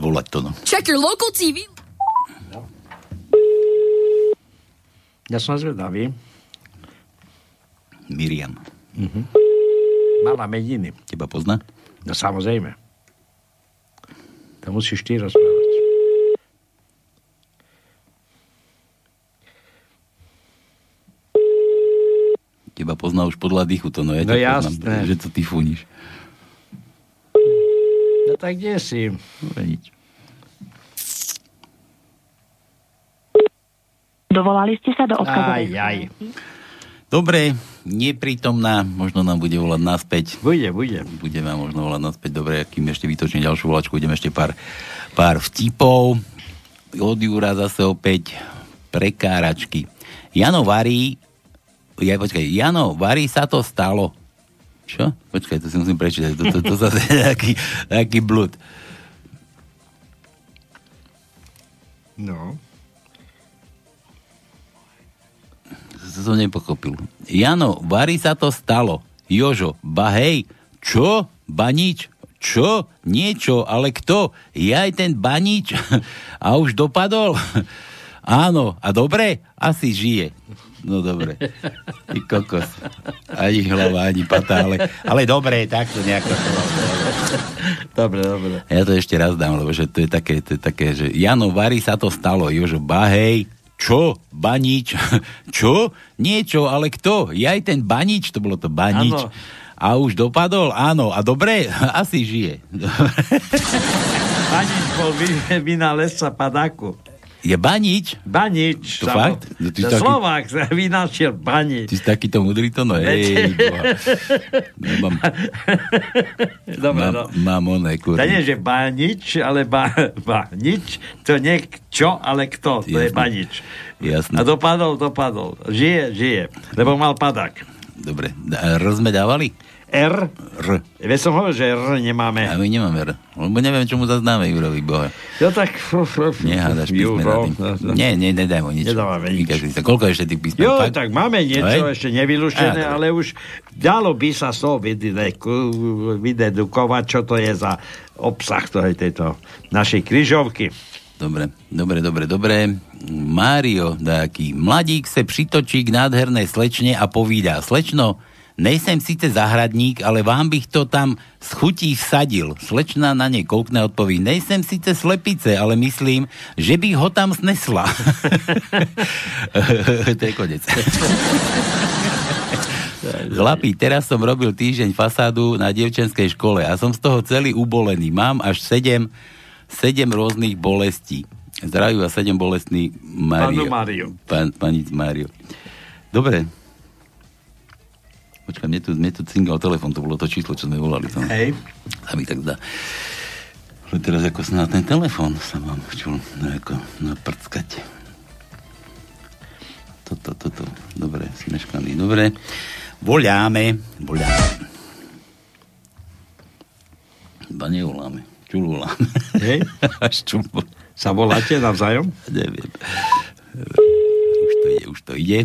volať to. No. Check your local TV. Ja som zvedavý. Miriam. Uh-huh. Malá mediny. Teba pozná? No samozrejme. To musíš ty rozprávať. Teba pozná už podľa dýchu, to no ja no jasné. Poznám, že to ty fúniš. No tak kde si? No, nič. Dovolali ste sa do odkazovej aj, aj. Dobre, neprítomná, možno nám bude volať naspäť. Bude, bude. Bude vám možno volať naspäť. Dobre, kým ešte vytočím ďalšiu volačku, ideme ešte pár, pár vtipov. Od Júra zase opäť prekáračky. Jano varí, ja, počkaj, Jano, varí sa to stalo. Čo? Počkaj, to si musím prečítať. To, to, to, to zase nejaký, nejaký blud. No. To som nepochopil. Jano, Vary sa to stalo. Jožo, ba hej, čo? Ba nič. Čo? Niečo, ale kto? Ja aj ten banič? (laughs) A už dopadol? (laughs) Áno, a dobre? Asi žije. No dobre. Ty kokos. Ani hlava, ani pata, ale, ale dobre, takto nejako. Dobre, dobre. Ja to ešte raz dám, lebo že to je také, to je také že Jano Vary sa to stalo, Jožo Bahej, čo? Banič? (laughs) Čo? Niečo, ale kto? Ja aj ten Banič, to bolo to Banič. Áno. A už dopadol? Áno. A dobre? (laughs) Asi žije. (laughs) Banič bol vy- vynálezca padáku. Je Banič? Banič. To sa fakt? ty to taký- Slovák sa vynašiel Banič. Ty si takýto mudrý to, no hej, (laughs) mám, Dobre, no. mám, mám oné, To kurva. nie, že banič, ale ba, (laughs) banič, to nie čo, ale kto, to je Jasné. banič. Jasné. A dopadol, dopadol. Žije, žije. Lebo mal padák. Dobre. A R sme dávali? R? R. Veď som hovoril, že R nemáme. A my nemáme R. Lebo neviem, čomu zaznáme Jurovi, boha. Jo, tak... Nehádaš písmena Juro, tým. no, no. Nie, nie, nedaj mu nič. Nedávame nič. Koľko ešte tých písmen? Jo, Fakt? tak máme niečo Hej? ešte nevylúštené, Á, ale už dalo by sa z toho vydedukovať, čo to je za obsah tej, tejto našej kryžovky. Dobre, dobre, dobre, dobre. Mário, taký mladík se přitočí k nádherné slečne a povídá, slečno, nejsem síce zahradník, ale vám bych to tam z chutí vsadil. Slečna na ne koukne odpoví, nejsem síce slepice, ale myslím, že bych ho tam snesla. (laughs) to je konec. (laughs) Chlapi, teraz som robil týždeň fasádu na dievčenskej škole a som z toho celý ubolený. Mám až sedem, sedem rôznych bolestí. Zdraví a sedem bolestný Mario. Pánu Máriu. Pán, pani Mário. Dobre. Počkaj, mne tu, mne tu cingal telefon, to bolo to číslo, čo sme volali. To. Hej. A mi tak zdá. Ale teraz ako sa na ten telefon sa mám čul no, ako naprckať. Toto, toto. Dobre, smeškaný. Dobre. Voľáme. Voľáme. Iba nevoláme. Čul voláme. Hej? (laughs) Až čul Sa voláte navzájom? Neviem. Už to ide, už to ide.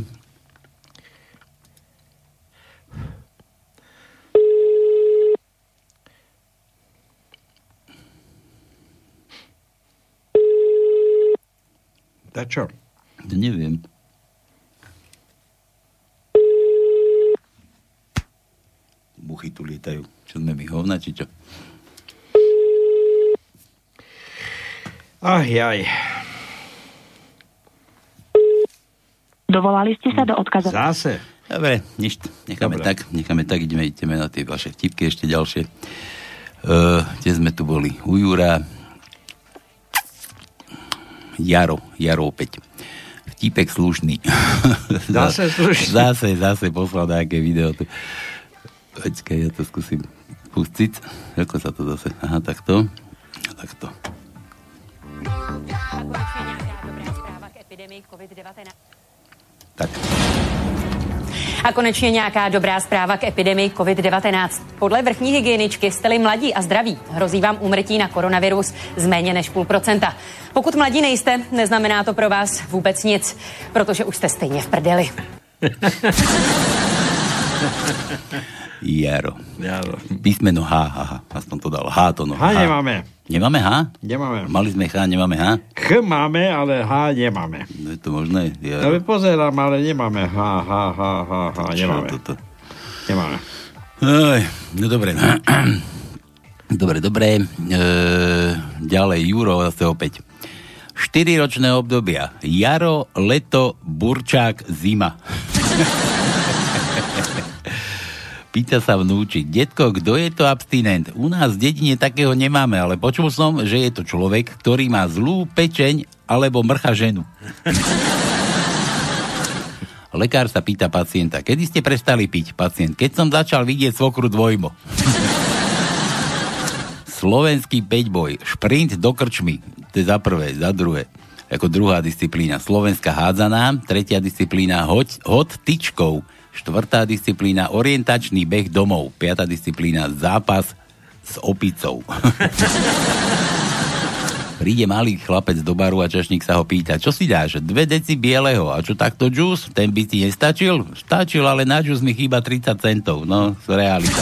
Tak čo? Neviem. Buchy tu lietajú. Čo sme my hovna, či čo? Ach, jaj. Dovolali ste sa do odkazu. Zase. Dobre, nič. Necháme Dobre. tak, necháme tak, ideme, ideme na tie vaše vtipky ešte ďalšie. Uh, kde sme tu boli? U Jura. Jaro, Jaro opäť. Vtipek slušný. (laughs) Zase slušný. (laughs) Zase, zase poslal nejaké video. Počkaj, ja to skúsim pustiť. Ako sa to zase... Aha, takto. Takto. Tak. A konečně nějaká dobrá zpráva k epidemii COVID-19. Podle vrchní hygieničky jste-li mladí a zdraví, hrozí vám úmrtí na koronavirus z méně než půl procenta. Pokud mladí nejste, neznamená to pro vás vůbec nic, protože už jste stejně v prdeli. (laughs) Jaro. Jaro. Písmeno H, H, H. Aspoň to dal. H to no. H nemáme. Nemáme H? Nemáme. Mali sme H, nemáme H? Ch máme, ale H nemáme. No je to možné? Ja... Ja pozerám, ale nemáme H, H, H, H, H, nemáme. toto? Nemáme. Oj, no dobre. (clears throat) dobre, dobre. E, ďalej, Juro zase opäť. 4 ročné obdobia. Jaro, leto, burčák, zima. (laughs) Pýta sa vnúčik, detko, kto je to abstinent? U nás v dedine takého nemáme, ale počul som, že je to človek, ktorý má zlú pečeň alebo mrcha ženu. (laughs) Lekár sa pýta pacienta, kedy ste prestali piť? Pacient, keď som začal vidieť svokru dvojmo. (laughs) Slovenský peťboj, šprint do krčmy. To je za prvé, za druhé. Ako druhá disciplína. Slovenská hádzaná, tretia disciplína hoď, hod tyčkou, štvrtá disciplína orientačný beh domov, piatá disciplína zápas s opicou. (laughs) Príde malý chlapec do baru a čašník sa ho pýta, čo si dáš? Dve deci bieleho. A čo takto džús? Ten by ti nestačil? Stačil, ale na džús mi chýba 30 centov. No, realita.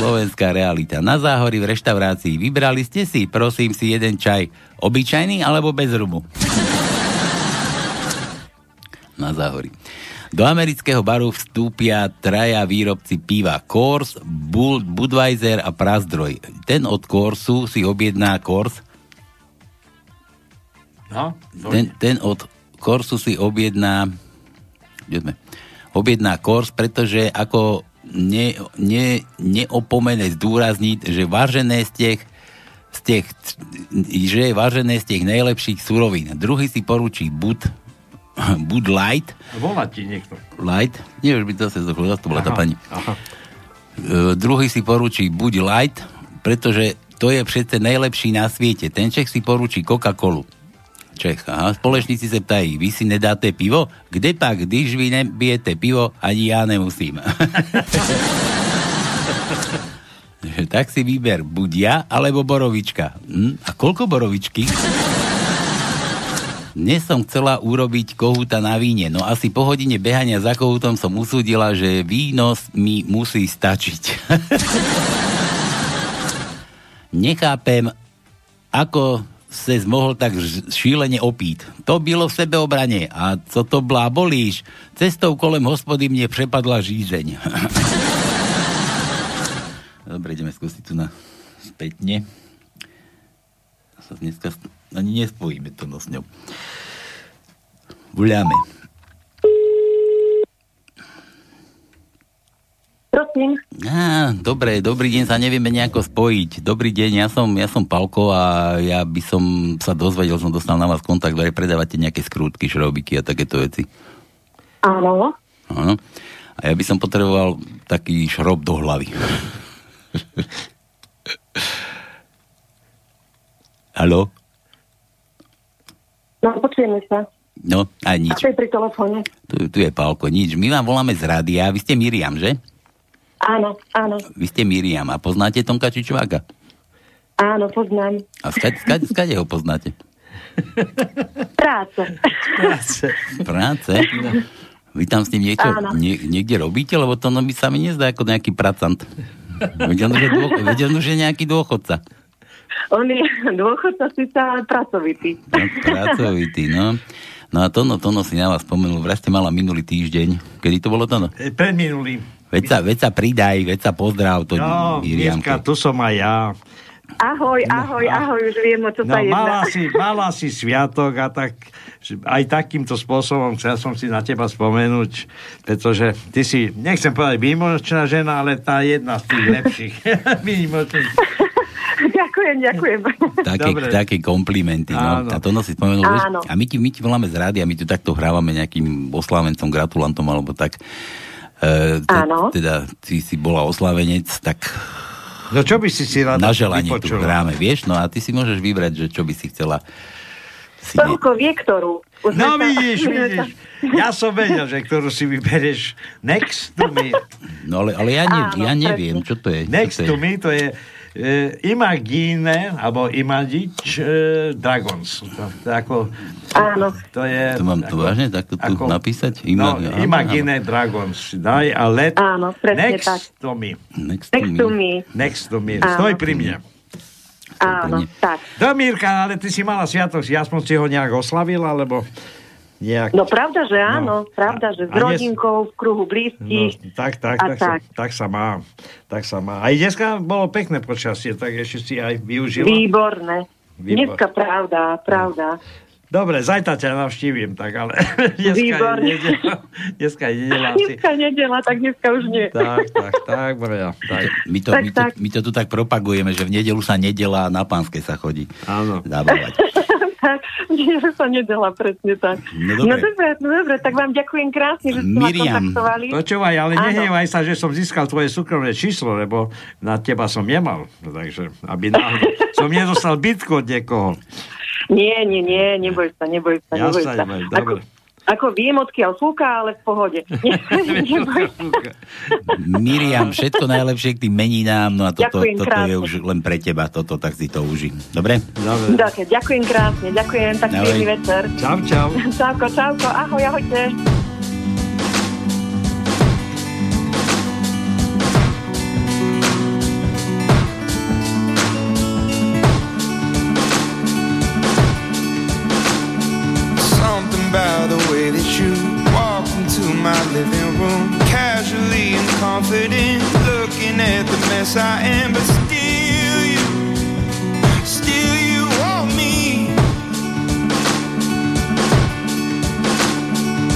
Slovenská realita. Na záhori v reštaurácii vybrali ste si, prosím si, jeden čaj. Obyčajný alebo bez rumu? Na záhori. Do amerického baru vstúpia traja výrobci piva Bull, Budweiser a Prazdroj. Ten od Coorsu si objedná Coors. No, ten, ten od Coorsu si objedná sme? objedná Coors, pretože ako ne, ne, neopomene zdôrazniť, že vážené z tých, z tých, že je vážené z tých najlepších surovín. Druhý si poručí Bud, (laughs) Bud Light. Volá ti niekto. Light? Nie, už by to sa zochlo, to bola tá pani. Aha. Uh, druhý si poručí Bud Light, pretože to je přece najlepší na svete. Ten Čech si poručí Coca-Colu. Čech. Aha, společníci se ptají, vy si nedáte pivo? Kde pak, když vy nebijete pivo, ani já nemusím. (laughs) tak si výber buď ja, alebo borovička. Hm? A koľko borovičky? Dnes som chcela urobiť kohúta na víne, no asi po hodine behania za kohútom som usúdila, že víno mi musí stačiť. (laughs) Nechápem, ako se zmohol tak šílene opít. To bylo v sebeobrane. A co to blábolíš? Cestou kolem hospody mne prepadla žízeň. (laughs) Dobre, ideme skúsiť tu na spätne. Sa dneska ani nespojíme to no s ňou. Voláme. Prosím. Á, dobre, dobrý deň, sa nevieme nejako spojiť. Dobrý deň, ja som, ja som Palko a ja by som sa dozvedel, som dostal na vás kontakt, že predávate nejaké skrútky, šrobiky a takéto veci. Áno. Áno. A ja by som potreboval taký šrob do hlavy. (laughs) Haló? No, počujeme sa. No, a nič. A to je pri telefóne. Tu, tu je Pálko, nič. My vám voláme z rádia, vy ste Miriam, že? Áno, áno. Vy ste Miriam a poznáte Tomka Čičváka? Áno, poznám. A skade, skade, skade ho poznáte? Práce. Práce. Práce? Vy tam s ním niečo, nie, niekde robíte? Lebo to no mi sa mi nezdá ako nejaký pracant. Veď on, že, dô, veď on, že nejaký dôchodca. On je (laughs) dôchodca síce, ale pracovitý. No, pracovitý, no. No a Tono, Tono si na vás spomenul, vraj ste mala minulý týždeň. Kedy to bolo Tono? E, Predminulý. Veď sa, veď sa pridaj, veď sa pozdrav to No, Mirka, tu som aj ja. Ahoj, ahoj, ahoj, už viem, o čo No, sa jedná. mala si, mala si sviatok a tak aj takýmto spôsobom chcel som si na teba spomenúť, pretože ty si, nechcem povedať výmočná žena, ale tá jedna z tých lepších. (laughs) Výnimočných. (laughs) ďakujem, ďakujem. Také, Dobre. také komplimenty. No. Áno. A to si spomenul. vieš, Áno. A my ti, my ti voláme z rády a my tu takto hrávame nejakým oslávencom, gratulantom alebo tak. E, te, Áno. Teda ty si bola oslavenec, tak No čo by si si rada na želanie tu hráme, vieš? No a ty si môžeš vybrať, že čo by si chcela. Si. Toľko vie, ktorú. Už No vidíš, sa- (laughs) vidíš. Ja som vedel, že ktorú si vybereš. Next to me. No ale, ale ja, ne, Áno, ja neviem, čo to je. Next to to je. me, to je e, Imagine, alebo Imagic e, Dragons. To, to, ako, Áno. to je... To mám to ako- vážne takto tu ako- napísať? No, Ima- áno, Imagine Dragons. Daj a let Áno, presne next tak. to me. Next, Next to me. Next to me. Áno. Stoj pri mne. Áno, tak. Domírka, ale ty si mala sviatok, aspoň si ho nejak oslavil, alebo nejak... No pravda, že áno, pravda, že s a dnes- rodinkou, v kruhu No, blízkych. tak, tak, A tak, sa, tak. tak sa má. Tak sa má. Aj dneska bolo pekné počasie, tak ešte si aj využila. Výborné. Výbor. Dneska pravda, pravda. Dobre, zajtra ťa navštívim, tak ale (laughs) dneska je Výborne. nedela. Dneska je nedela. Dneska nedela, tak dneska už nie. Tak, tak, tak, Maria, tak. My to, Tak, my, to, tak. my to tu tak propagujeme, že v nedelu sa nedela a na pánske sa chodí. Áno. Zabávať. Tak, (laughs) nie, že sa nedela, presne tak. No dobre. no dobre, no dobre, tak vám ďakujem krásne, že ste Miriam. ma kontaktovali. Počúvaj, ale Áno. nehnevaj sa, že som získal tvoje súkromné číslo, lebo na teba som nemal. Takže, aby náhodou (laughs) som nedostal bytku od niekoho. Nie, nie, nie, neboj sa, neboj sa, neboj Jasne, sa. neboj, Ako, dobre. ako viem, odkiaľ fúka, ale v pohode. (laughs) Miriam, všetko najlepšie k tým meninám, no a toto, Ďakujem toto je krásne. už len pre teba, toto, tak si to uži. Dobre? Dobre. Dobre, ďakujem krásne, ďakujem, tak príjemný večer. Čau, čau. (laughs) Čauko, čauko, ahoj, ahojte. Confident, looking at the mess I am, but still you, still you want me.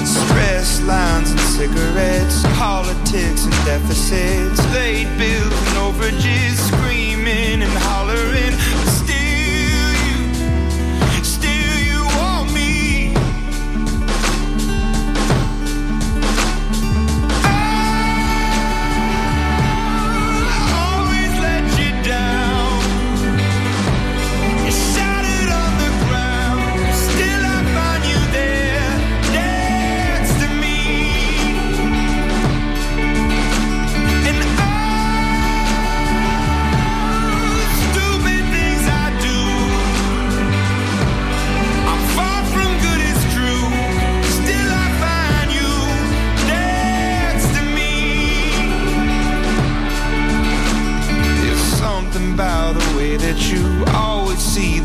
Stress lines and cigarettes, politics and deficits, late bills and overages, screaming and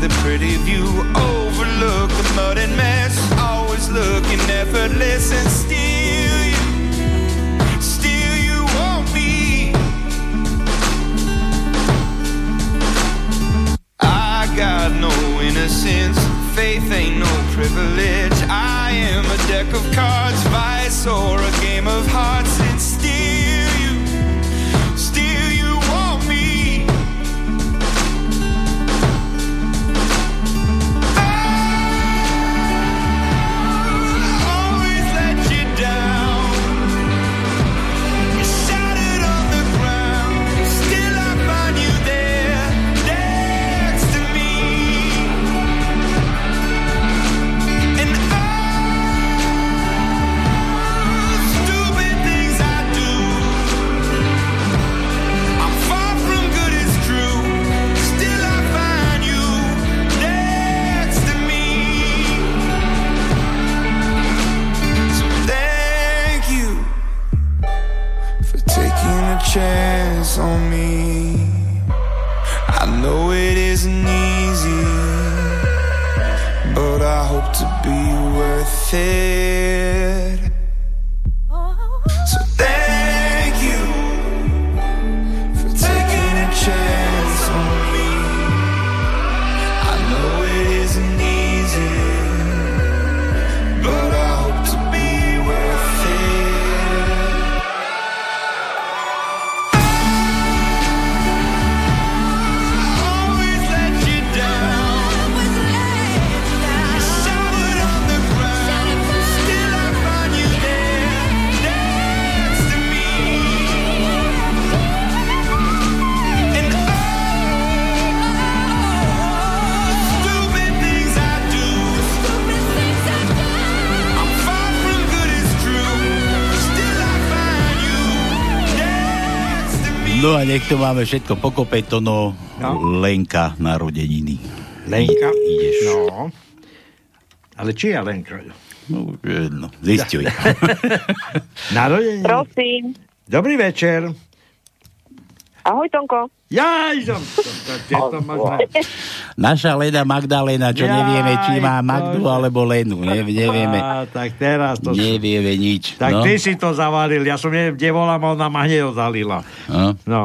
the pretty view, overlook the mud and mess, always looking effortless, and still you, still you want me. I got no innocence, faith ain't no privilege. I am a deck of cards, vice or a game of hearts, and nech to máme všetko pokope, to no, Lenka narodeniny. Lenka? I, ideš. No. Ale či je Lenka? No, jedno. Zistuj. (laughs) Narodeniny. Prosím. Dobrý večer. Ahoj, Tonko. To možno... Naša Lena Magdalena, čo Jaj, nevieme, či má Magdu alebo Lenu. Ne, nevieme. Á, tak teraz to... Nevieme nič. Tak no. ty si to zavaril, ja som neviem, kde volám, a ona ma hneď zalila. No. No.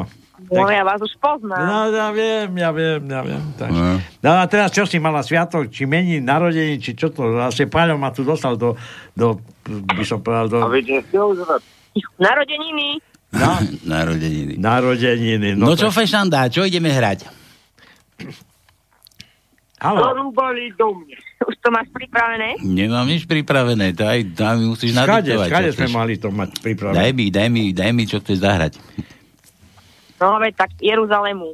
No, ja vás už poznám. No, ja viem, ja viem, ja viem. Tak. No. No a teraz čo si mala sviatok, či mení narodení, či čo to, zase Paľo ma tu dostal do, do by som povedal, do... Narodeniny. No, (laughs) Narodeniny. narodeniny. No, No, čo to- fešandá, čo ideme hrať? Haló, Dorúbali do mňa. (laughs) Už to máš pripravené? Nemám nič pripravené, to aj tam mi musíš skade, nadiktovať. skade sme chceš. mali to mať Daj pripravené. mi, daj mi, daj mi, čo chceš zahrať. No, veď tak Jeruzalému.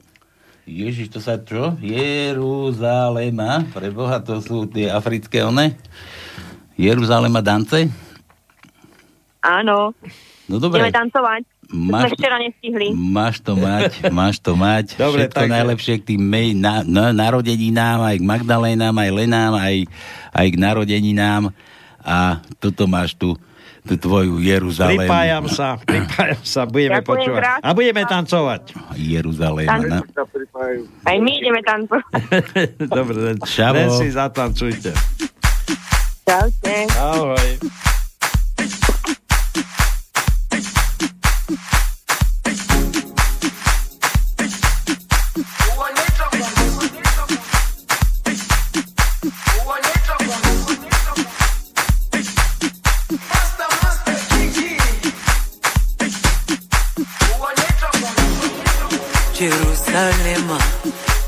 Ježiš, to sa čo? Jeruzalema, preboha, to sú tie africké one? Jeruzalema dance? Áno. No dobre. Ideme tancovať. Máš... Sme včera nestihli. máš to mať, máš to mať. (laughs) Dobre, Všetko tak- najlepšie k tým mej, na, na, narodeninám, aj k Magdalénám, aj Lenám, aj, aj k narodeninám. A toto máš tu, tú tvoju Jeruzalém. Pripájam sa, (laughs) pripájam sa, budeme Ďakujem počúvať. krásne. A budeme tancovať. Jeruzalém. Tan- Na... Aj my ideme tancovať. (laughs) Dobre, len, len si zatancujte. Čaute. Ahoj.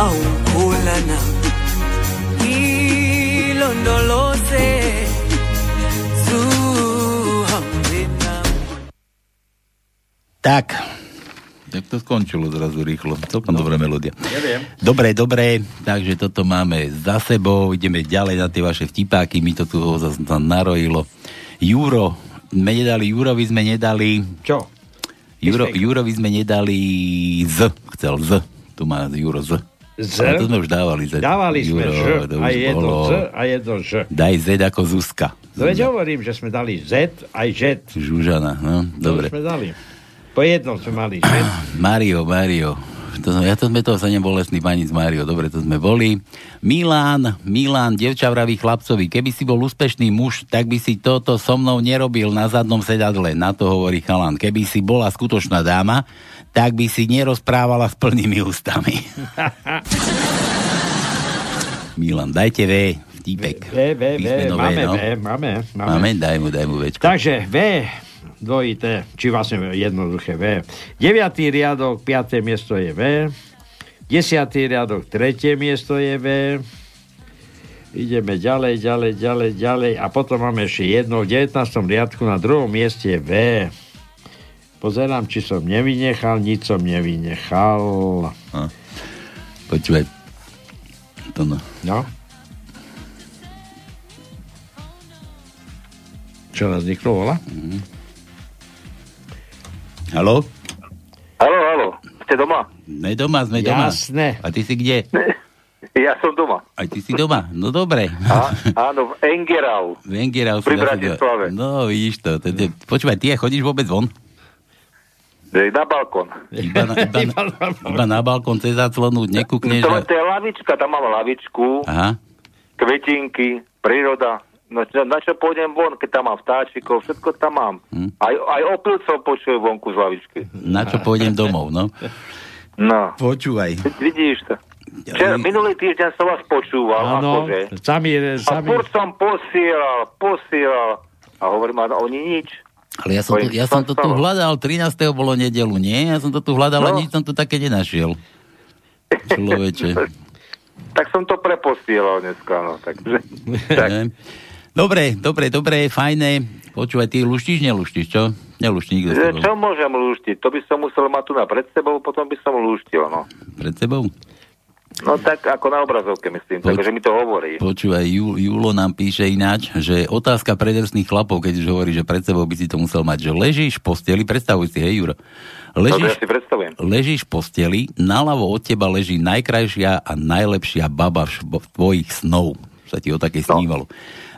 awukholana ilondoloze zuhambe Tak, tak to skončilo zrazu rýchlo. Celkom dobrá melódia. Neviem. Dobre, dobre, takže toto máme za sebou, ideme ďalej na tie vaše vtipáky, mi to tu ho zase narojilo. Juro, sme nedali, Jurovi sme nedali... Čo? Juro, Jurovi sme nedali z, chcel z, tu má Juro z. Z? Ale to sme už dávali. Z. Dávali sme Juro, Ž to a jedno bolo. Z a jedno Ž. Daj Z ako Zuzka. No veď hovorím, že sme dali Z aj Ž. Žužana, no, dobre. To sme dali. Po jednom sme mali Ž. (clears throat) Mario, Mario. To, ja to sme to sa nebolestný pani z Mario, dobre, to sme boli. Milán, Milán, devča vraví chlapcovi, keby si bol úspešný muž, tak by si toto so mnou nerobil na zadnom sedadle, na to hovorí chalan. Keby si bola skutočná dáma, tak by si nerozprávala s plnými ústami. (laughs) Milan, dajte V, vtípek. V, V, V, máme no. V, máme, máme. Máme, daj mu, daj mu Včko. Takže V, dvojité, či vlastne jednoduché V. Deviatý riadok, piaté miesto je V. Desiatý riadok, tretie miesto je V. Ideme ďalej, ďalej, ďalej, ďalej. A potom máme ešte jedno v 19. riadku na druhom mieste je V. Pozerám, či som nevynechal, nič som nevynechal. No. Počúvaj. To no. No. Čo nás vzniklo, volá? Haló? Halo, halo, ste doma? Sme doma, sme doma. Jasné. A ty si kde? Ja som doma. Aj ty si doma? No dobre. A, áno, v Engerau. V Engerau Pri Bratislave. No, vidíš to počúvaj, ty chodíš vôbec von? Na balkón. Iba na, iba, (laughs) na, iba na balkón cez záclonu nekúkneš. To, A... to je lavička, tam mám lavičku, Aha. kvetinky, príroda. No čo- na čo pôjdem von, keď tam mám vtáčikov, všetko tam mám. Hm. Aj, aj opilcov počujem vonku z lavičky. Na čo pôjdem domov, no? No. Počúvaj. Vidíš to? Včera, minulý týždeň som vás počúval, Áno, akože. sami, A sami. furt som posielal, posielal. A hovorím, a oni nič. Ale ja som, to, ja som to tu hľadal, 13. bolo nedelu, nie? Ja som to tu hľadal a No. nič som tu také nenašiel. Človeče. (laughs) Tak som to preposielal dneska, no. Takže, (laughs) tak. Dobre, dobre, dobre, fajné. Počúvaj, ty luštíš, neluštíš, čo? Neluští nikto. Čo môžem lúštiť? To by som musel mať tu na pred sebou, potom by som lúštil, no. Pred sebou? No tak ako na obrazovke myslím, Poď. takže mi to hovorí. Počúvaj, Ju, Julo nám píše ináč, že otázka predrsných chlapov, keď už hovorí, že pred sebou by si to musel mať, že ležíš v posteli, predstavuj si, hej Juro, No to ja ležíš, si predstavujem. ležíš v posteli, naľavo od teba leží najkrajšia a najlepšia baba v, šbo- tvojich snov. Sa ti o také snívalo.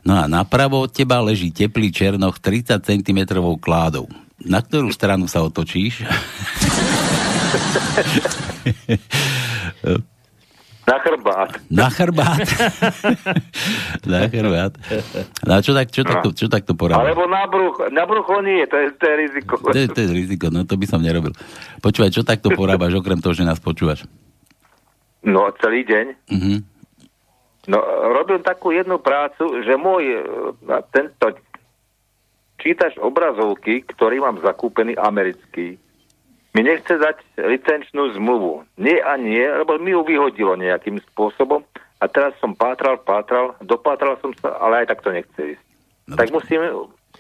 No a napravo od teba leží teplý černoch 30 cm kládou. Na ktorú stranu sa otočíš? (laughs) (laughs) Na chrbát. Na chrbát. (laughs) na chrbát. No čo, tak, čo, takto, čo takto porába? Alebo na brucho. Na brucho nie, to je, to je riziko. To je, to je riziko, no to by som nerobil. Počúvaj, čo takto porábaš, okrem toho, že nás počúvaš? No, celý deň. Mhm. No, robím takú jednu prácu, že môj e, tento čítač obrazovky, ktorý mám zakúpený americký, mi nechce dať licenčnú zmluvu. Nie a nie, lebo mi ju vyhodilo nejakým spôsobom a teraz som pátral, pátral, dopátral som sa, ale aj tak to nechce ísť. No, tak musím,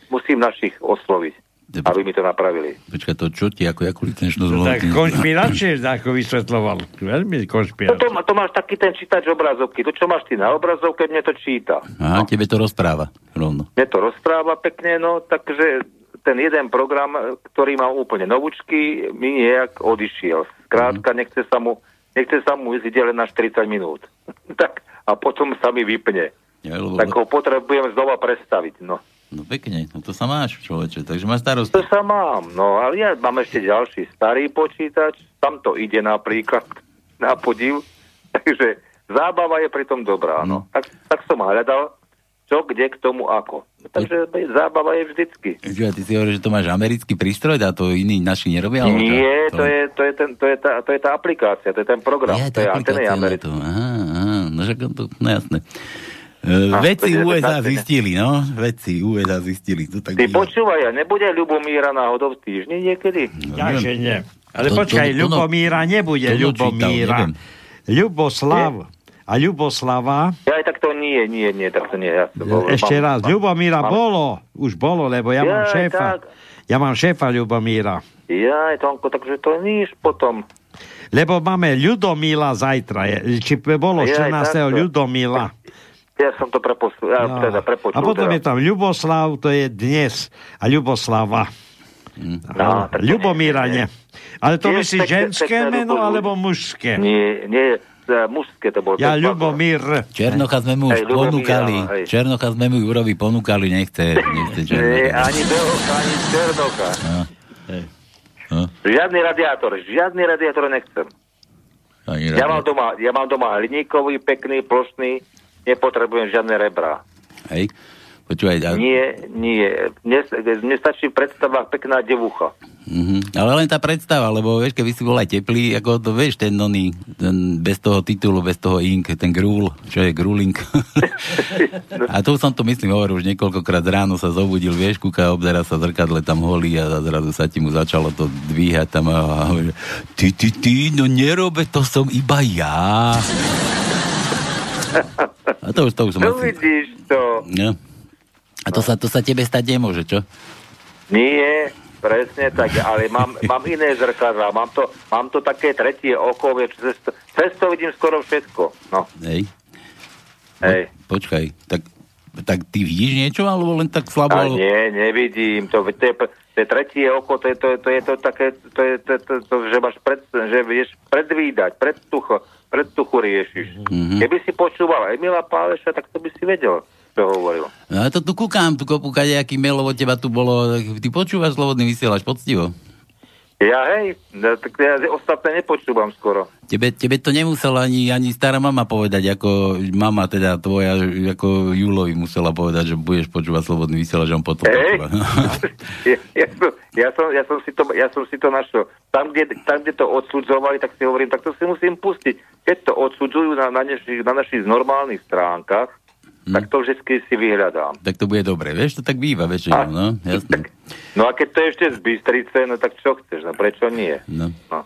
musím našich osloviť, aby mi to napravili. Počkaj, to čo ti, ako, ako licenčnú To zmluvu? tak konšpiračne, (laughs) ako vysvetloval. Veľmi No konšpiračne. to, má- to máš taký ten čítač obrazovky. To, čo máš ty na obrazovke, mne to číta. Aha, tebe to rozpráva rovno. Mne to rozpráva pekne, no takže ten jeden program, ktorý mám úplne novúčky, mi nejak odišiel. Skrátka, nechce sa mu, nechce sa mu ísť ide len na 40 minút. (laughs) tak, a potom sa mi vypne. Ja, lebo, Tak ho potrebujem znova predstaviť. No. no pekne, no to sa máš, človeče, takže máš starosti. To sa mám, no ale ja mám ešte ďalší starý počítač, tam to ide napríklad (laughs) na podiv, (laughs) takže zábava je pritom dobrá, no. Tak, tak som hľadal, čo, kde, k tomu, ako. Takže zábava je vždycky. Čo, ty si hovoríš, že to máš americký prístroj a to iní naši nerobia? Nie, to je, to, je ten, to, je tá, to je tá aplikácia, to je ten program, Je, to je, ten je americký. to. Aha, aha, no však to, no jasné. Uh, to je- USA to je- zistili, no. Vedci USA zistili. To tak Ty býva. počúvaj, nebude Ľubomíra náhodou v týždni niekedy? Ja, že nie. Ale To- to- počkaj, to- to- Ľubomíra nebude to- to Ľubomíra. čítal. Ľuboslav. A Ľuboslava, Ja aj tak to nie, nie, nie, tak to nie. Ja to bol, ešte mám- raz, mám- Ľubomíra mám- bolo, už bolo, lebo ja mám Jaj, šéfa. tak. Ja mám šéfa Ľubomíra. Ja, Tonko, takže to níž potom. Lebo máme Ľudomíla zajtra. Je, či bolo Jaj, 14. takto. Ľudomíla. Ja som to prepočul, ja, No. teda prepočul. A potom teda. je tam Ľuboslav, to je dnes. A Ľuboslava. No, tak to Ľubomíra nie. Ale to myslíš ženské meno alebo mužské? Nie, nie, mužské to bolo. Ja to- Ľubomír. Černocha sme mu už Hej, ponúkali. hej. Černocha sme mu urobi ponúkali, nechce. nechce Nie, ani Belocha, ani Černocha. No. Žiadny radiátor, žiadny radiátor nechcem. Ani Ja mám doma, ja mám doma hliníkový, pekný, plošný, nepotrebujem žiadne rebra. Hej. Počúvaj, a, Nie, nie. Mne, mne stačí predstava pekná devucha. Mhm. Ale len tá predstava, lebo vieš, keby si bol aj teplý, ako to vieš, ten oný, ten, bez toho titulu, bez toho ink, ten grúl, čo je grúling. (laughs) a to som to myslím, hovoril už niekoľkokrát ráno sa zobudil, vieš, kúka, obzera sa zrkadle tam holí a zrazu sa ti mu začalo to dvíhať tam a, hovorí, ty, ty, ty, no nerobe, to som iba ja. (laughs) A to už, to už som No asi... vidíš to. No. A to sa, to sa tebe stať nemôže, čo? Nie, presne tak, ale mám, (laughs) mám iné zrkadlá, mám to, mám to také tretie oko, vieš, cez to, cez to vidím skoro všetko. No, Hej. hej. Počkaj, tak, tak ty vidíš niečo, alebo len tak slabo? A nie, nevidím, to, to, je, to je tretie oko, to je to, to, je to také, to je to, to, to, že máš pred, že vieš predvídať, predtucho, predtuchu riešiš. Mhm. Keby si počúval Emila Páleša, tak to by si vedel, čo hovoril. No a to tu kúkam, tu kopu kadejaký mailov od teba tu bolo. Ty počúvaš slobodný vysielač poctivo? Ja hej, no, tak ja ostatné nepočúvam skoro. Tebe, tebe to nemusela ani, ani stará mama povedať, ako mama teda tvoja, ako Julovi musela povedať, že budeš počúvať slobodný vysielač, že on potom počúva. (laughs) ja, ja, som, ja, som, ja, som si to, ja som si to našiel. Tam kde, tam, kde to odsudzovali, tak si hovorím, tak to si musím pustiť. Keď to odsudzujú na, na, našich, na našich normálnych stránkach, Hm. tak to vždy si vyhľadám. tak to bude dobre, vieš, to tak býva väčšinou, no, jasné. No a keď to ešte z Bystrice, no tak čo chceš, no prečo nie? No. No.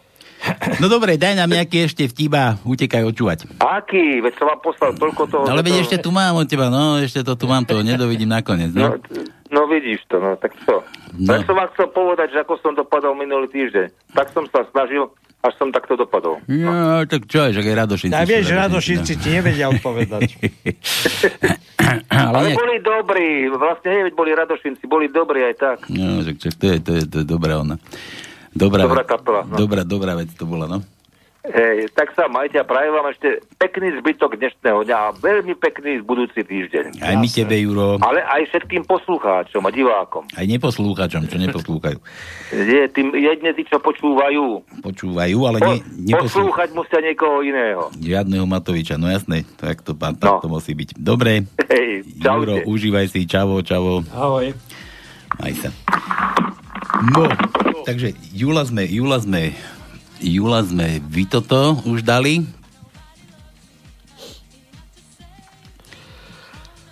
no dobre, daj nám nejaký ešte vtiba, utekaj očúvať. Aký? Veď som vám poslal toľko toho... No, ale veď toho- ešte tu mám od teba, no, ešte to tu mám, to nedovidím nakoniec, No, no. no vidíš to, no tak čo? No. Tak som vám chcel povedať, že ako som dopadol minulý týždeň. Tak som sa snažil, až som takto dopadol. No, tak čo je, že aj Radošinci. Tak sú vieš, Radošinci ti nevedia odpovedať. (laughs) Ale Ale nejak- boli dobrí, vlastne veď boli Radošinci, boli dobrí aj tak. No, že, že to, je, to, je, to je dobrá ona. Dobrá, Dobrá kapela, no. dobrá, dobrá vec to bola, no. Hej, tak sa majte a prajem vám ešte pekný zbytok dnešného dňa a veľmi pekný budúci týždeň. Aj my tebe, Juro. Ale aj všetkým poslucháčom a divákom. Aj neposlúchačom, čo neposlúchajú. Nie, tým jedne tí, čo počúvajú. Počúvajú, ale Po, ne, neposlúchajú. poslúchať musia niekoho iného. Žiadneho Matoviča, no jasné, tak to, pán, tak to musí byť. Dobre, Hej, Juro, užívaj si, čavo, čavo. Ahoj. Maj sa. No, takže Jula sme, Jula sme, Jula sme vy toto už dali.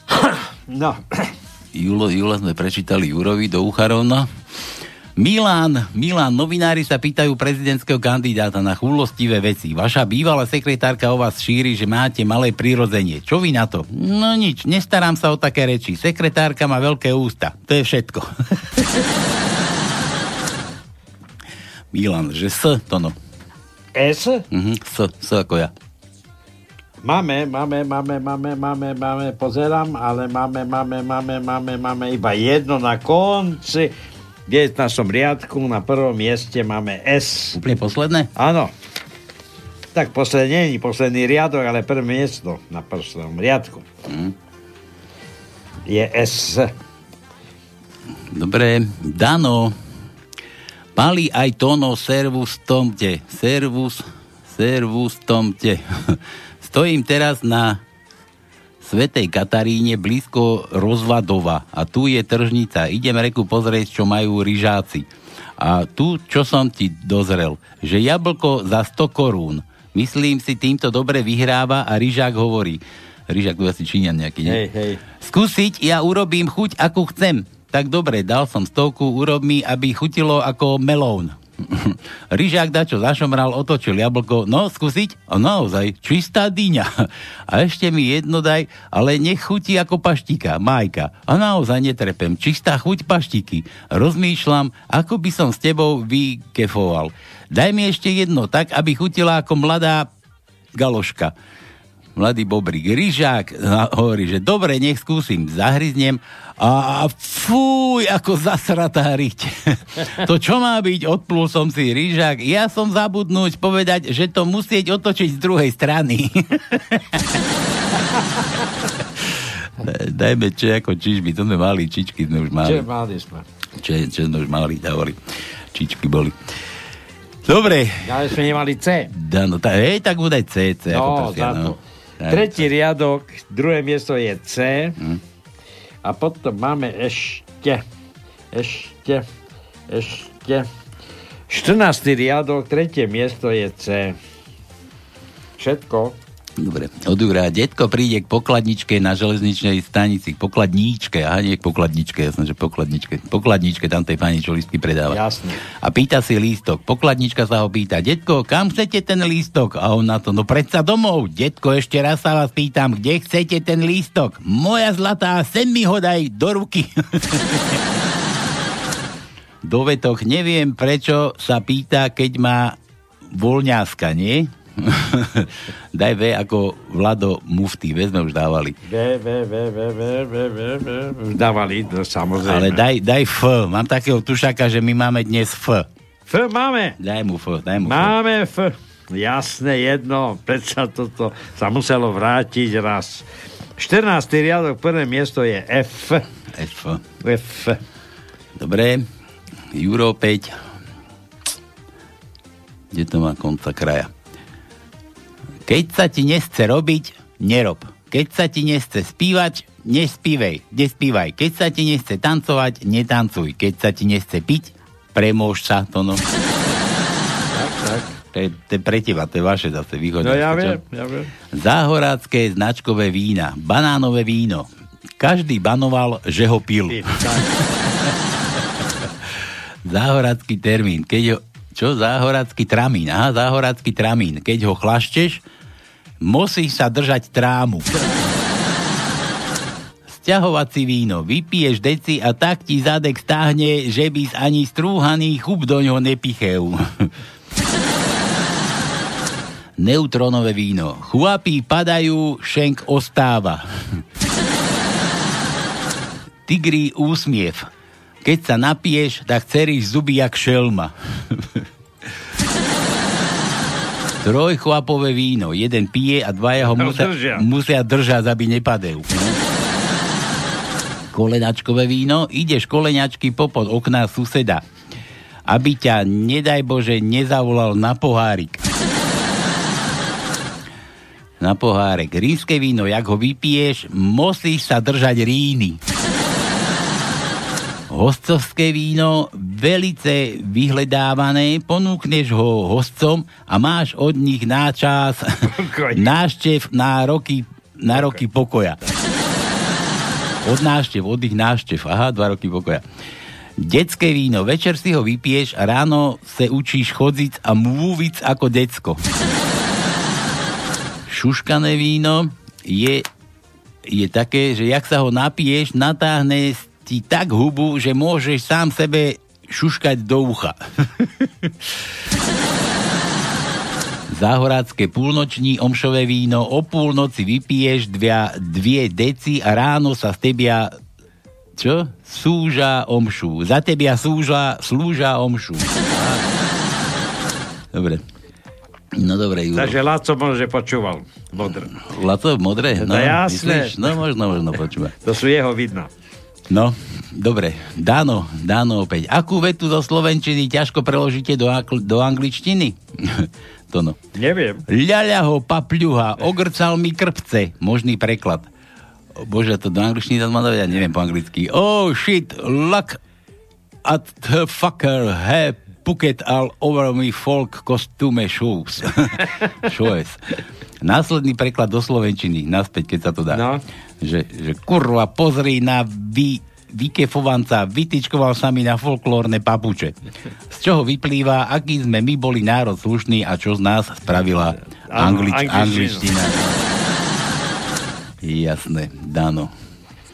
(coughs) No. Julo, Jula sme prečítali Jurovi do Ucharovna. Milán, Milán, novinári sa pýtajú prezidentského kandidáta na chúlostivé veci. Vaša bývalá sekretárka o vás šíri, že máte malé prirodzenie. Čo vy na to? No nič, nestarám sa o také reči. Sekretárka má veľké ústa. To je všetko. (laughs) Milan, že S to no. S? Mhm, S, S ako ja. Máme, máme, máme, máme, máme, máme, pozerám, ale máme, máme, máme, máme, máme iba jedno na konci. V 19. riadku na prvom mieste máme S. Úplne posledné? Áno. Tak posledný, nie posledný riadok, ale prvé miesto na prvom riadku. Mm. Je S. Dobre, Dano. Pali aj tono servus tomte. Servus, servus tomte. (laughs) Stojím teraz na Svetej Kataríne blízko Rozvadova a tu je tržnica. Idem reku pozrieť, čo majú ryžáci. A tu, čo som ti dozrel, že jablko za 100 korún. Myslím si, týmto dobre vyhráva a ryžák hovorí. Ryžák tu asi Číňan nejaký, nie? Hej, hej. Skúsiť, ja urobím chuť, akú chcem. Tak dobre, dal som stovku, urob mi, aby chutilo ako melón. (laughs) Ryžák dačo zašomral, otočil jablko, no skúsiť? A naozaj, čistá dyňa. (laughs) A ešte mi jedno daj, ale nech ako paštika, majka. A naozaj netrepem, čistá chuť paštiky. Rozmýšľam, ako by som s tebou vykefoval. Daj mi ešte jedno, tak, aby chutila ako mladá galoška. Mladý bobrík, ryžák hovorí, že dobre, nech skúsim, zahryznem a fúj, ako zasratá riť. (laughs) to čo má byť, odplul som si ryžák, ja som zabudnúť povedať, že to musieť otočiť z druhej strany. (laughs) Dajme čo ako čižby, to sme mali, čičky sme už mali. Čo mali sme? Čo, čo sme už mali, dávali. Čičky boli. Dobre. Ale sme nemali C. Da, no, tá, hej, tak bude C, C. ako No, prsia, za to. no. Tretí riadok, druhé miesto je C. Hm. A potom máme ešte, ešte, ešte. 14. riadok, tretie miesto je C. Všetko. Dobre, od Jura. Detko príde k pokladničke na železničnej stanici. K pokladníčke, aha, nie k pokladničke, jasné, že pokladničke. Pokladničke, tam tej pani, čo listky predáva. Jasne. A pýta si lístok. Pokladnička sa ho pýta, detko, kam chcete ten lístok? A on na to, no predsa domov. Detko, ešte raz sa vás pýtam, kde chcete ten lístok? Moja zlatá, sem mi ho daj do ruky. (laughs) Dovetok, neviem, prečo sa pýta, keď má voľňáska, nie? (laughs) Daj V ako Vlado Mufty, V sme už dávali. V, V, V, V, V, V, V, V, V, dávali, no, samozrejme. Ale daj, daj F. Mám takého tušaka, že my máme dnes F. F máme. Daj mu F, daj mu F. Máme F. Jasné, jedno. Predsa toto sa muselo vrátiť raz. 14. riadok, prvé miesto je F. F. F. Dobre. Euro 5. Kde to má konca kraja? Keď sa ti nechce robiť, nerob. Keď sa ti nechce spívať, nespívaj, nespívaj. Keď sa ti nechce tancovať, netancuj. Keď sa ti nechce piť, premôž sa, to no. Tak, tak. To je, to je pre teba, to je vaše zase východné. No ja viem, ja viem. Záhorácké značkové vína, banánové víno. Každý banoval, že ho pil. Záhoracký termín. Keď ho, čo? Záhoracký tramín. Aha, záhoracký tramín. Keď ho chlašteš, musíš sa držať trámu. Sťahovací víno. Vypiješ deci a tak ti zadek stáhne, že by ani strúhaný chup do ňoho nepichel. (laughs) Neutronové víno. Chuapí padajú, šenk ostáva. (laughs) Tigrý úsmiev. Keď sa napiješ, tak ceríš zuby jak šelma. Trojchlapové víno. Jeden pije a dvaja ho musia, držia. musia držať, aby nepadajú. Kolenačkové víno. Ideš koleňačky popod okna suseda. Aby ťa, nedaj Bože, nezavolal na pohárik. Na pohárek. Rímske víno, jak ho vypiješ, musíš sa držať ríny. Hostovské víno, velice vyhledávané, ponúkneš ho hostcom a máš od nich náčas (laughs) náštev na roky, na roky pokoja. Od náštev, od ich náštev. Aha, dva roky pokoja. Detské víno, večer si ho vypiješ a ráno se učíš chodziť a múviť ako decko. Šuškané víno je, je také, že jak sa ho napiješ, natáhne ti tak hubu, že môžeš sám sebe šuškať do ucha. (laughs) Záhorácké púlnoční omšové víno, o púlnoci vypiješ dvia, dvie deci a ráno sa z tebia čo? Súža omšu. Za tebia súža, slúža omšu. Dobre. No dobre, Juro. Takže Laco môže počúval. Modr. Lato modré? No, jasné. Myslíš? No možno, možno počúva. To sú jeho vidna. No, dobre. Dáno, Dáno opäť. Akú vetu zo Slovenčiny ťažko preložíte do, akl- do angličtiny? (laughs) to no. Neviem. Ľaľa ho papľuha, ogrcal mi krpce. Možný preklad. Bože, to do angličtiny tam mám ja neviem po anglicky. Oh shit, luck at the fucker have puket all over me folk costume shoes. (laughs) Shoes. Následný preklad do Slovenčiny, naspäť, keď sa to dá. No. Že, že kurva, pozri na vy, vykefovanca, vytičkoval sa mi na folklórne papuče. Z čoho vyplýva, aký sme my boli národ slušný a čo z nás spravila anglič, angličtina. Jasné, Dano.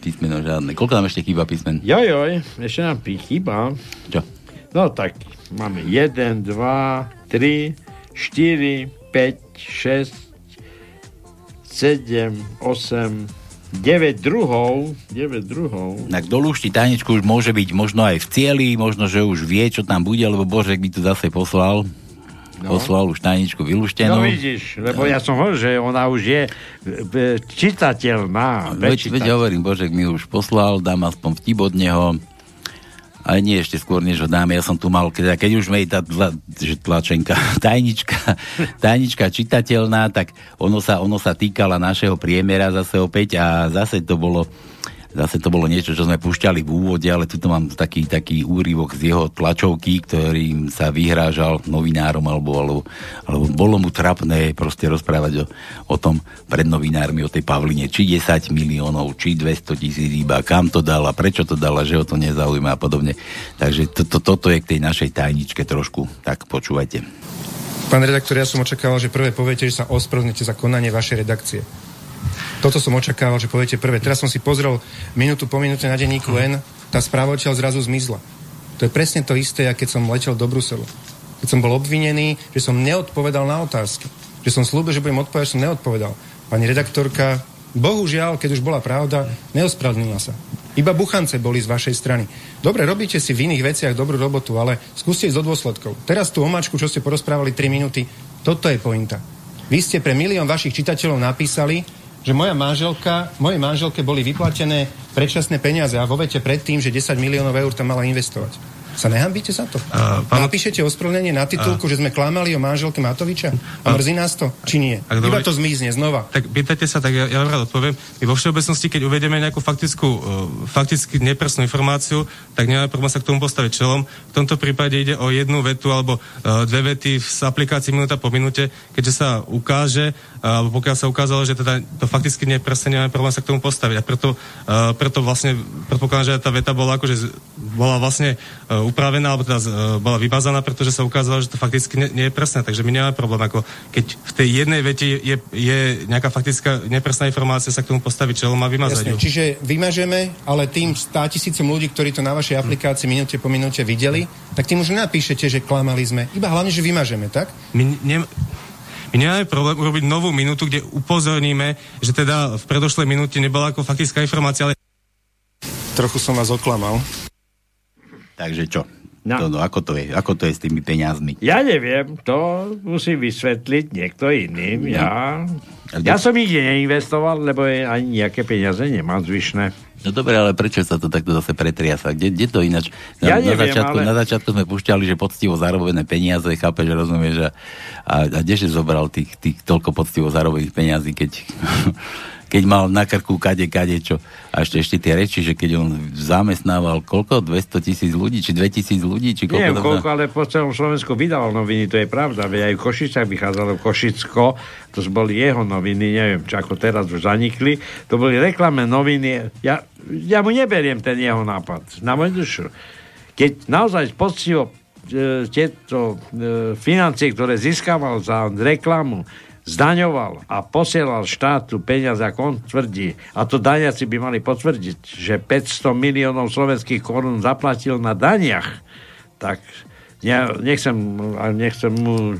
Písmeno žiadne. Koľko nám ešte chýba písmen? Jojoj, ešte nám chýba. Čo? No tak, máme 1, 2, 3, 4, 5, 6, 7, 8, 9 druhov. 9 druhov. Tak do lúšti tajničku už môže byť možno aj v cieli, možno, že už vie, čo tam bude, lebo Božek by to zase poslal. No. Poslal už tajničku vylúštenú. No vidíš, lebo ja som hovoril, že ona už je e, čitateľná. Veď, veď hovorím, Božek mi už poslal, dám aspoň vtip od neho. Ale nie ešte skôr, než ho dáme. Ja som tu mal, keď, keď už mej tá tla, tlačenka, (laughs) tajnička, tajnička čitateľná, tak ono sa, ono sa týkala našeho priemera zase opäť a zase to bolo Zase to bolo niečo, čo sme púšťali v úvode, ale tuto mám taký, taký úryvok z jeho tlačovky, ktorým sa vyhrážal novinárom, alebo, alebo, alebo bolo mu trapné proste rozprávať o, o tom pred novinármi, o tej Pavline, či 10 miliónov, či 200 tisíc iba, kam to dala, prečo to dala, že ho to nezaujíma a podobne. Takže to, to, toto je k tej našej tajničke trošku, tak počúvajte. Pán redaktor, ja som očakával, že prvé poviete, že sa ospravedlníte za konanie vašej redakcie. Toto som očakával, že poviete prvé. Teraz som si pozrel minútu po minúte na denníku N, tá správa odtiaľ zrazu zmizla. To je presne to isté, ako keď som letel do Bruselu. Keď som bol obvinený, že som neodpovedal na otázky. Že som slúbil, že budem odpovedať, som neodpovedal. Pani redaktorka, bohužiaľ, keď už bola pravda, neospravedlnila sa. Iba buchance boli z vašej strany. Dobre, robíte si v iných veciach dobrú robotu, ale skúste ísť do dôsledkov. Teraz tú omačku, čo ste porozprávali 3 minúty, toto je pointa. Vy ste pre milión vašich čitateľov napísali, že moja manželka, mojej manželke boli vyplatené predčasné peniaze a vo vete predtým, že 10 miliónov eur tam mala investovať. Sa nehambíte za to? Uh, pán... Napíšete ospravedlnenie na titulku, uh, že sme klamali o manželke Matoviča? A mrzí nás to? Či nie? Ak Iba to zmizne znova. Tak pýtajte sa, tak ja, ja vám rád odpoviem. My vo všeobecnosti, keď uvedieme nejakú faktickú, uh, fakticky nepresnú informáciu, tak nemáme problém sa k tomu postaviť čelom. V tomto prípade ide o jednu vetu alebo uh, dve vety z aplikácii minúta po minúte, keďže sa ukáže, alebo pokiaľ sa ukázalo, že teda to fakticky nepresne nemáme problém sa k tomu postaviť. A preto, uh, preto vlastne predpokladám, že tá veta bola akože bola vlastne uh, upravená, alebo teda uh, bola vymazaná, pretože sa ukázalo, že to fakticky nie, nie je presné. Takže my nemáme problém, ako keď v tej jednej vete je, je nejaká faktická nepresná informácia, sa k tomu postaviť čelom a vymazať Jasne, čiže vymažeme, ale tým 100 tisícom ľudí, ktorí to na vašej aplikácii minúte po minúte videli, tak tým už nenapíšete, že klamali sme. Iba hlavne, že vymažeme, tak? My, ne, my nemáme problém urobiť novú minútu, kde upozorníme, že teda v predošlej minúte nebola ako faktická informácia, ale Trochu som vás oklamal. Takže čo? No. To, no, ako to je? Ako to je s tými peniazmi? Ja neviem, to musí vysvetliť niekto iný. No. Ja, ja som nikde neinvestoval, lebo ani nejaké peniaze nemám zvyšné. No dobre, ale prečo sa to takto zase pretriasa? Kde, kde to ináč? Na, ja neviem, na, začiatku, ale... na začiatku sme pušťali, že poctivo zarobené peniaze, chápeš, rozumieš? A, a, a kdeže zobral tých, tých toľko poctivo zarobených peniazí, keď keď mal na krku kade, kade čo. A ešte, ešte tie reči, že keď on zamestnával koľko? 200 tisíc ľudí, či 2000 ľudí, či koľko? Neviem, koľko, ale po celom Slovensku vydával noviny, to je pravda. Veď aj v Košicách vychádzalo Košicko, to boli jeho noviny, neviem, či ako teraz už zanikli. To boli reklamné noviny. Ja, ja mu neberiem ten jeho nápad. Na môj dušu. Keď naozaj poctivo e, tieto e, financie, ktoré získaval za reklamu, zdaňoval a posielal štátu peniaze, ako on tvrdí, a to daniaci by mali potvrdiť, že 500 miliónov slovenských korún zaplatil na daniach, tak ja nechcem, nechcem mu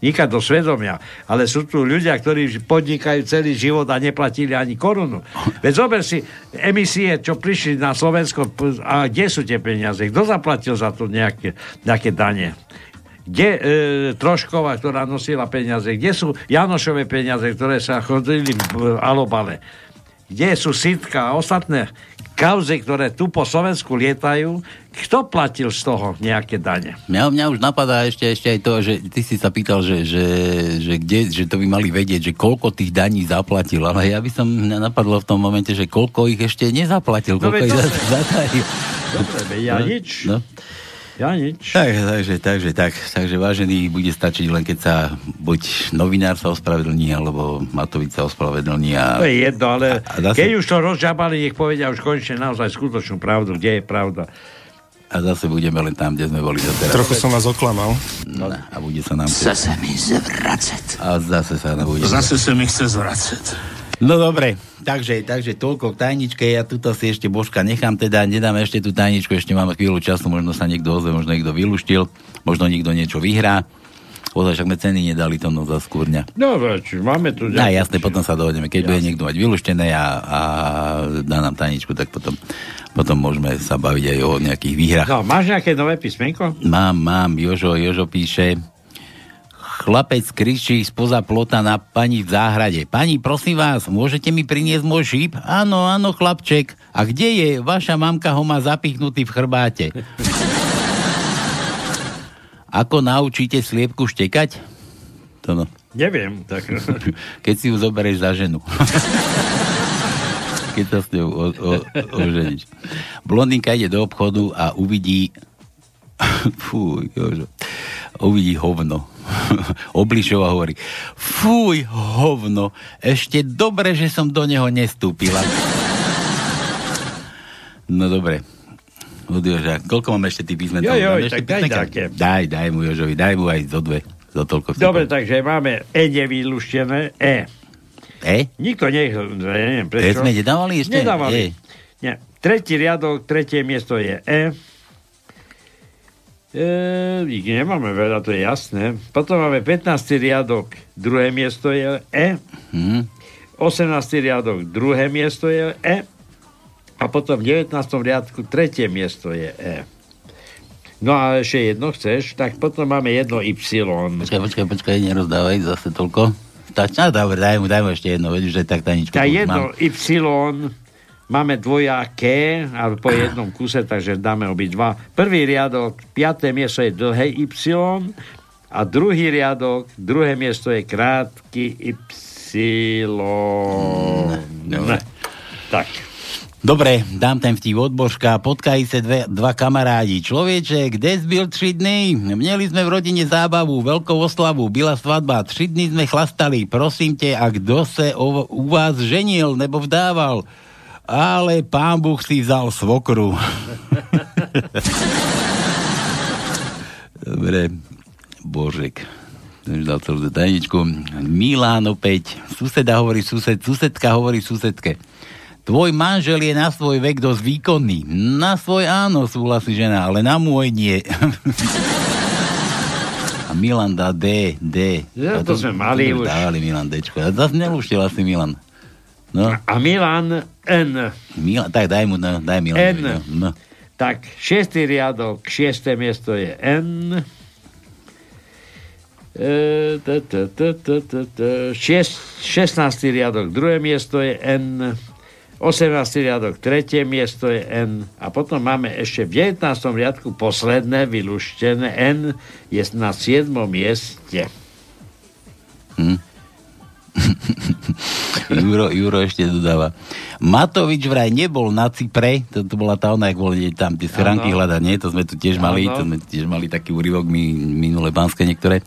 nikať do svedomia, ale sú tu ľudia, ktorí podnikajú celý život a neplatili ani korunu. Veď zober si emisie, čo prišli na Slovensko a kde sú tie peniaze? Kto zaplatil za to nejaké, nejaké dane? Kde e, Trošková, ktorá nosila peniaze, kde sú Janošové peniaze, ktoré sa chodili v Alobale, kde sú Sitka a ostatné kauzy, ktoré tu po Slovensku lietajú, kto platil z toho nejaké dane? Mňa, mňa už napadá ešte, ešte aj to, že ty si sa pýtal, že, že, že, kde, že to by mali vedieť, že koľko tých daní zaplatil, ale ja by som mňa napadlo v tom momente, že koľko ich ešte nezaplatil, No koľko veď ich to- za- zatajil. Dobre, ja No, nič. No. Ja nič. Tak, takže, takže, tak, takže vážený, bude stačiť len keď sa buď novinár sa ospravedlní, alebo Matovič sa ospravedlní a... To je jedno, ale a zase- keď už to rozžabali, nech povedia už konečne naozaj skutočnú pravdu, kde je pravda. A zase budeme len tam, kde sme boli doteraz. Trochu som vás oklamal. No, a bude sa nám... Chce sa mi zvracet. A zase sa nám bude... Zase sa mi chce zvracet. No dobre, takže, takže toľko k tajničke, ja tuto si ešte Božka nechám, teda nedáme ešte tú tajničku, ešte máme chvíľu času, možno sa niekto ozve, možno niekto vyluštil, možno niekto niečo vyhrá. Ozaj, však sme ceny nedali to no za skúrňa. No, veď, máme tu... No jasne, potom sa dohodneme. Keď bude niekto mať vylúštené a, a dá nám tajničku, tak potom, potom môžeme sa baviť aj o nejakých výhrach. No, máš nejaké nové písmenko? Mám, mám, Jožo, Jožo píše, chlapec kričí spoza plota na pani v záhrade. Pani, prosím vás, môžete mi priniesť môj šíp? Áno, áno, chlapček. A kde je? Vaša mamka ho má zapichnutý v chrbáte. Ako naučíte sliepku štekať? To no. Neviem. Tak... (laughs) Keď si ju zoberieš za ženu. Keď sa s ňou o, o, oženíš. Blondinka ide do obchodu a uvidí (laughs) Fú, Jožo. Uvidí hovno. (laughs) Oblišova hovorí, fuj, hovno, ešte dobre, že som do neho nestúpila. No dobre. Od Joža, koľko mám ešte tých písmen? Jo, jo, tak daj také. Daj, daj mu Jožovi, daj mu aj zo dve. Za toľko vtipov. Dobre, takže máme E nevyluštené, E. E? Nikto nech, neviem E prečo. sme nedávali ešte? Nedávali. E. Nie. Tretí riadok, tretie miesto je E. E, ich nemáme veľa, to je jasné. Potom máme 15. riadok, druhé miesto je E. Hm. 18. riadok, druhé miesto je E. A potom v 19. riadku tretie miesto je E. No a ešte jedno chceš, tak potom máme jedno Y. Počkaj, počkaj, počkaj, nerozdávaj zase toľko. Stačí, no, dobre, daj mu, daj mu ešte jedno, že tak taničku. Tak tu už jedno mám. Y máme dvojaké, ale po jednom kuse, takže dáme obidva. Prvý riadok, piaté miesto je dlhé Y a druhý riadok, druhé miesto je krátky Y. dobre. Tak. Dobre, dám ten vtip od Božka. Potkají sa dve, dva kamarádi. Človeče, kde zbyl tři dny? Měli sme v rodine zábavu, veľkou oslavu, byla svadba, tři dny sme chlastali. Prosím te, a kdo se o, u vás ženil nebo vdával? Ale pán Boh si vzal svokru. Dobre, Božek. Ten dal celú tajničku. Milán opäť. Suseda hovorí sused, susedka hovorí susedke. Tvoj manžel je na svoj vek dosť výkonný. Na svoj áno, súhlasí žena, ale na môj nie. A Milan dá D, D. Ja, A to sme mali už. Dávali Milan Dčko. Zase nelúštil asi Milan. No. A Milan N. Milan, tak daj mu, no, daj Milan. N. No. Tak, šiestý riadok, šiesté miesto je N. E, t, t, t, šiest- 16. riadok, druhé miesto je N. 18. riadok, tretie miesto je N. A potom máme ešte v 19. riadku posledné vylúštené N je na 7. mieste. Hm. (laughs) Juro, Juro ešte dodáva. Matovič vraj nebol na Cypre, to, to bola tá ona, nie, tam tie schránky hľadať, nie? To sme tu tiež mali, Áno. to sme tiež mali taký úryvok my, minulé pánske niektoré.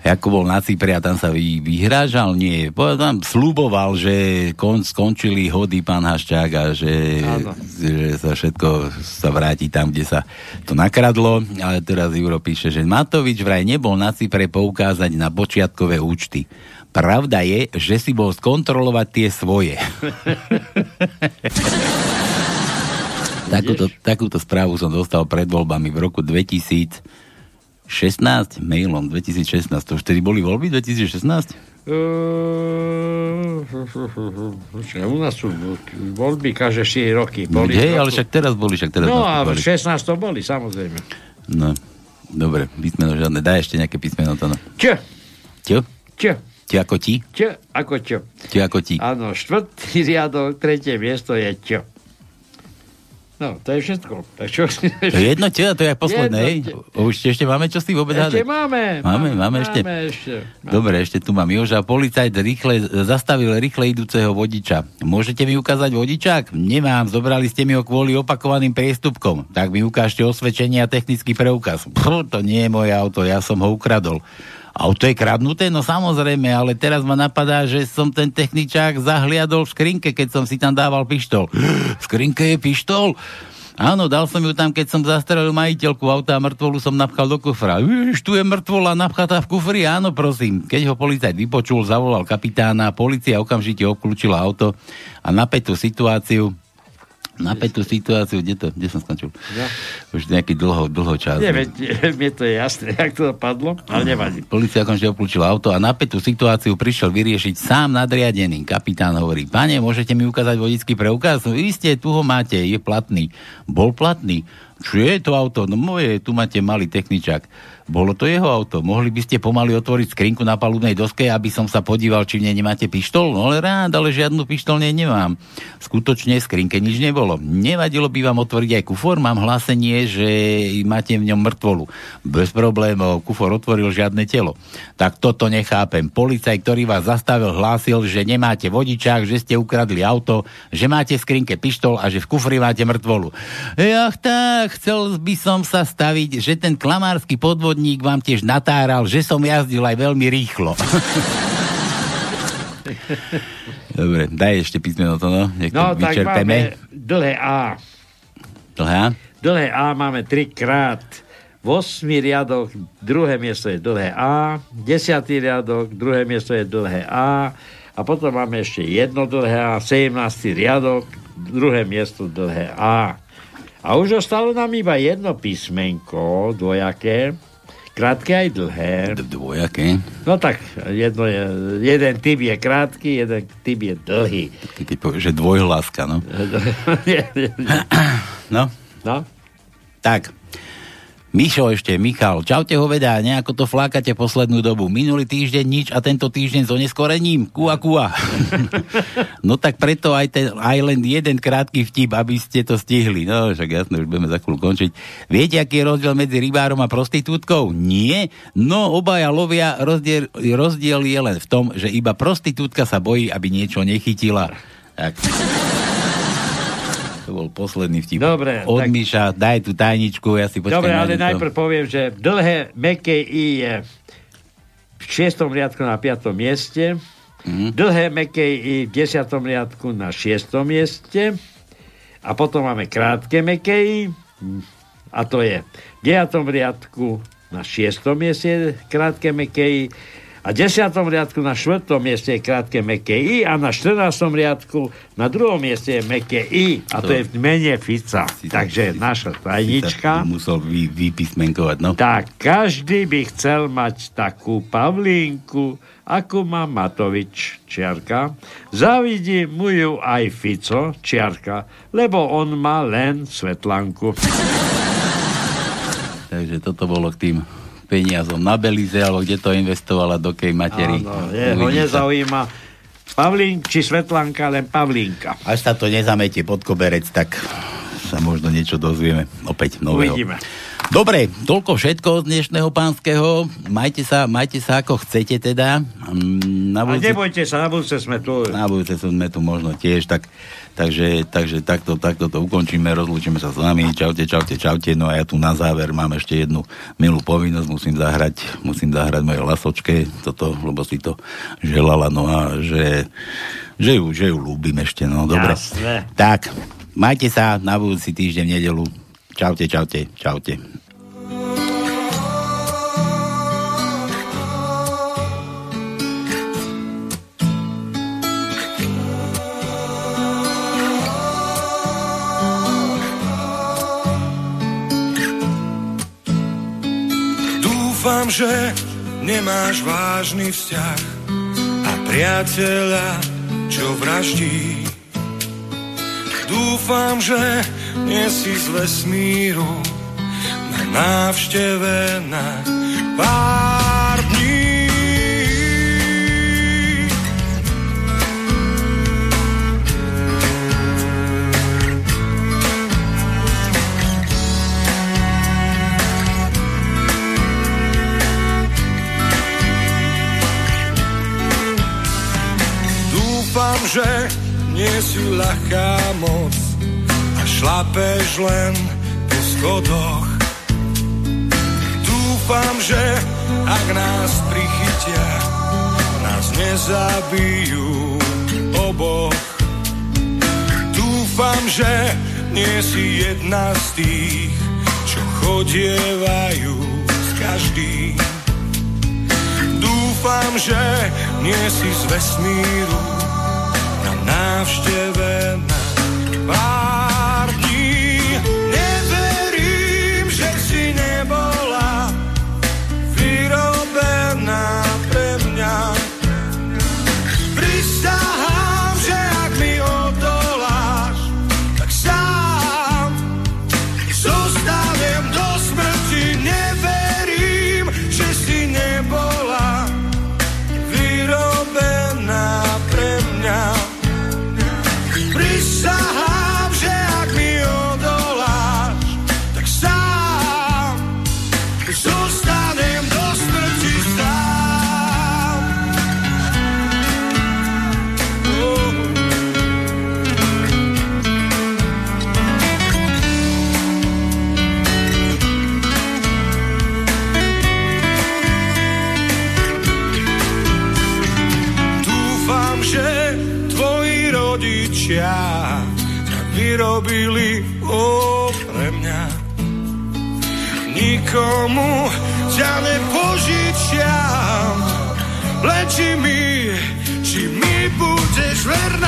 Ako bol na Cypre a tam sa vy, vyhrážal, nie. Tam slúboval, že kon, skončili hody pán Haščák a že, Áno. že sa všetko sa vráti tam, kde sa to nakradlo. Ale teraz Juro píše, že Matovič vraj nebol na Cypre poukázať na počiatkové účty. Pravda je, že si bol skontrolovať tie svoje. (laughs) takúto, takúto správu som dostal pred voľbami v roku 2016, mailom 2016. To už tedy boli voľby 2016? Ehm, Počkaj, u nás sú voľby každé 4 roky. Boli Hej, v ale však teraz boli, však teraz No a v nastupovali. 16 to boli, samozrejme. No, dobre, písmeno žiadne. Daj ešte nejaké písmeno to. No. Č, Čo? č, Ti ako ti? č, ako čo. Ti ako ti? Áno, štvrtý (laughs) riadok, tretie miesto je č. No, to je všetko. Tak čo? To je jedno čo, to je aj posledné, Už ešte máme čo si vôbec Ešte hádať? máme. Máme, máme ešte. Máme ešte. Dobre, ešte tu mám Joža. Policajt rýchle, zastavil rýchle idúceho vodiča. Môžete mi ukázať vodičák? Nemám, zobrali ste mi ho kvôli opakovaným priestupkom. Tak mi ukážte osvedčenie a technický preukaz. Pr, to nie je moje auto, ja som ho ukradol. Auto je kradnuté? No samozrejme, ale teraz ma napadá, že som ten techničák zahliadol v skrinke, keď som si tam dával pištol. (gasps) V skrinke je pištol? Áno, dal som ju tam, keď som zastrelil majiteľku auta a mŕtvolu som napchal do kufra. Víš, tu je mŕtvola napchatá v kufri, áno, prosím. Keď ho policajt vypočul, zavolal kapitána, policia okamžite obklúčila auto a napätú situáciu napätú situáciu, kde to, kde som skončil? No. Už nejaký dlho, dlho čas. Nie, veď, mne to je jasné, (laughs) jak to dopadlo, ale nevadí. Polícia okamžite obklúčila auto a napätú situáciu prišiel vyriešiť sám nadriadený. Kapitán hovorí, pane, môžete mi ukázať vodický preukaz? No, Isté, tu ho máte, je platný. Bol platný. Čo je to auto? No moje, tu máte malý techničák. Bolo to jeho auto. Mohli by ste pomaly otvoriť skrinku na palubnej doske, aby som sa podíval, či v nej nemáte pištol? No ale rád, ale žiadnu pištol nej nemám. Skutočne v skrinke nič nebolo. Nevadilo by vám otvoriť aj kufor? Mám hlásenie, že máte v ňom mŕtvolu. Bez problémov, kufor otvoril žiadne telo. Tak toto nechápem. Policaj, ktorý vás zastavil, hlásil, že nemáte vodičák, že ste ukradli auto, že máte v skrinke pištol a že v kufri máte mŕtvolu. Ach tak, chcel by som sa staviť, že ten klamársky podvodník vám tiež natáral, že som jazdil aj veľmi rýchlo. Dobre, daj ešte písmeno to, no. Nech to No, tak máme dlhé A. Dlhá? Dlhé A máme trikrát. V 8. riadok, druhé miesto je dlhé A, 10. riadok, druhé miesto je dlhé A a potom máme ešte jedno dlhé A, 17. riadok, druhé miesto dlhé A. A už ostalo nám iba jedno písmenko, dvojaké, krátke aj dlhé. Dvojaké? No tak, jedno je, jeden typ je krátky, jeden typ je dlhý. Keď povieš, že dvojhláska, no. (laughs) no. No. Tak. Mišo ešte, Michal, čaute hoveda, nejako to flákate poslednú dobu. Minulý týždeň nič a tento týždeň s oneskorením. Kua, kua. (laughs) no tak preto aj, ten, aj len jeden krátky vtip, aby ste to stihli. No, však jasné, už budeme za chvíľu končiť. Viete, aký je rozdiel medzi rybárom a prostitútkou? Nie? No, obaja lovia, rozdiel, rozdiel je len v tom, že iba prostitútka sa bojí, aby niečo nechytila. Tak. (laughs) To bol posledný vtip. Dobre, Od tak- Miša, daj tú tajničku, ja si počkám. Dobre, ale to. najprv poviem, že dlhé, meké I je v šiestom riadku na piatom mieste, Mhm. dlhé, meké I v desiatom riadku na šiestom mieste a potom máme krátke, meké I a to je v deviatom riadku na šiestom mieste krátke, meké I a desiatom riadku na štvrtom mieste je krátke meké I a na 14. riadku na druhom mieste je meké I a to, To- je v mene Fica. Takže naša tajnička. Musel vy, vypísmenkovať, no. Tak, každý by chcel mať takú Pavlínku ako má Matovič, čiarka. Závidí mu ju aj Fico, čiarka, lebo on má len Svetlanku. (laughs) Takže toto bolo k tým peniazom na Belize, alebo kde to investovala, do kej materi. Áno, jeho nezaujíma Pavlín či Svetlanka, len Pavlínka. Až sa to nezametie pod koberec, tak sa možno niečo dozvieme opäť nového. Uvidíme. Dobre, toľko všetko z dnešného pánskeho. Majte sa, majte sa ako chcete teda. Mm, Na A budúci, nebojte sa, na budúce sme tu. na budúce sme tu možno tiež, tak, takže, takže takto, takto to ukončíme, rozlúčime sa s vami. Čaute, čaute, čaute. No a ja tu na záver mám ešte jednu milú povinnosť, musím zahrať, musím zahrať mojej lasočke, toto, lebo si to želala, no a že, že ju, že ju ľúbim ešte, no dobre. Jasné. Tak, majte sa na budúci týždeň v nedelu. Čaute, čaute, čaute. Dúfam, že nemáš vážny vzťah a priateľa, čo vraždí. Dúfam, že nie si z vesmíru na návšteve na pár dní. Dúfam, že nie si ľahká moc a šlapeš len po schodoch. Dúfam, že ak nás prichytia, nás nezabijú oboch. Dúfam, že nie si jedna z tých, čo chodievajú s každým. Dúfam, že nie si z vesmíru na návšteve mi, či mi budeš verná.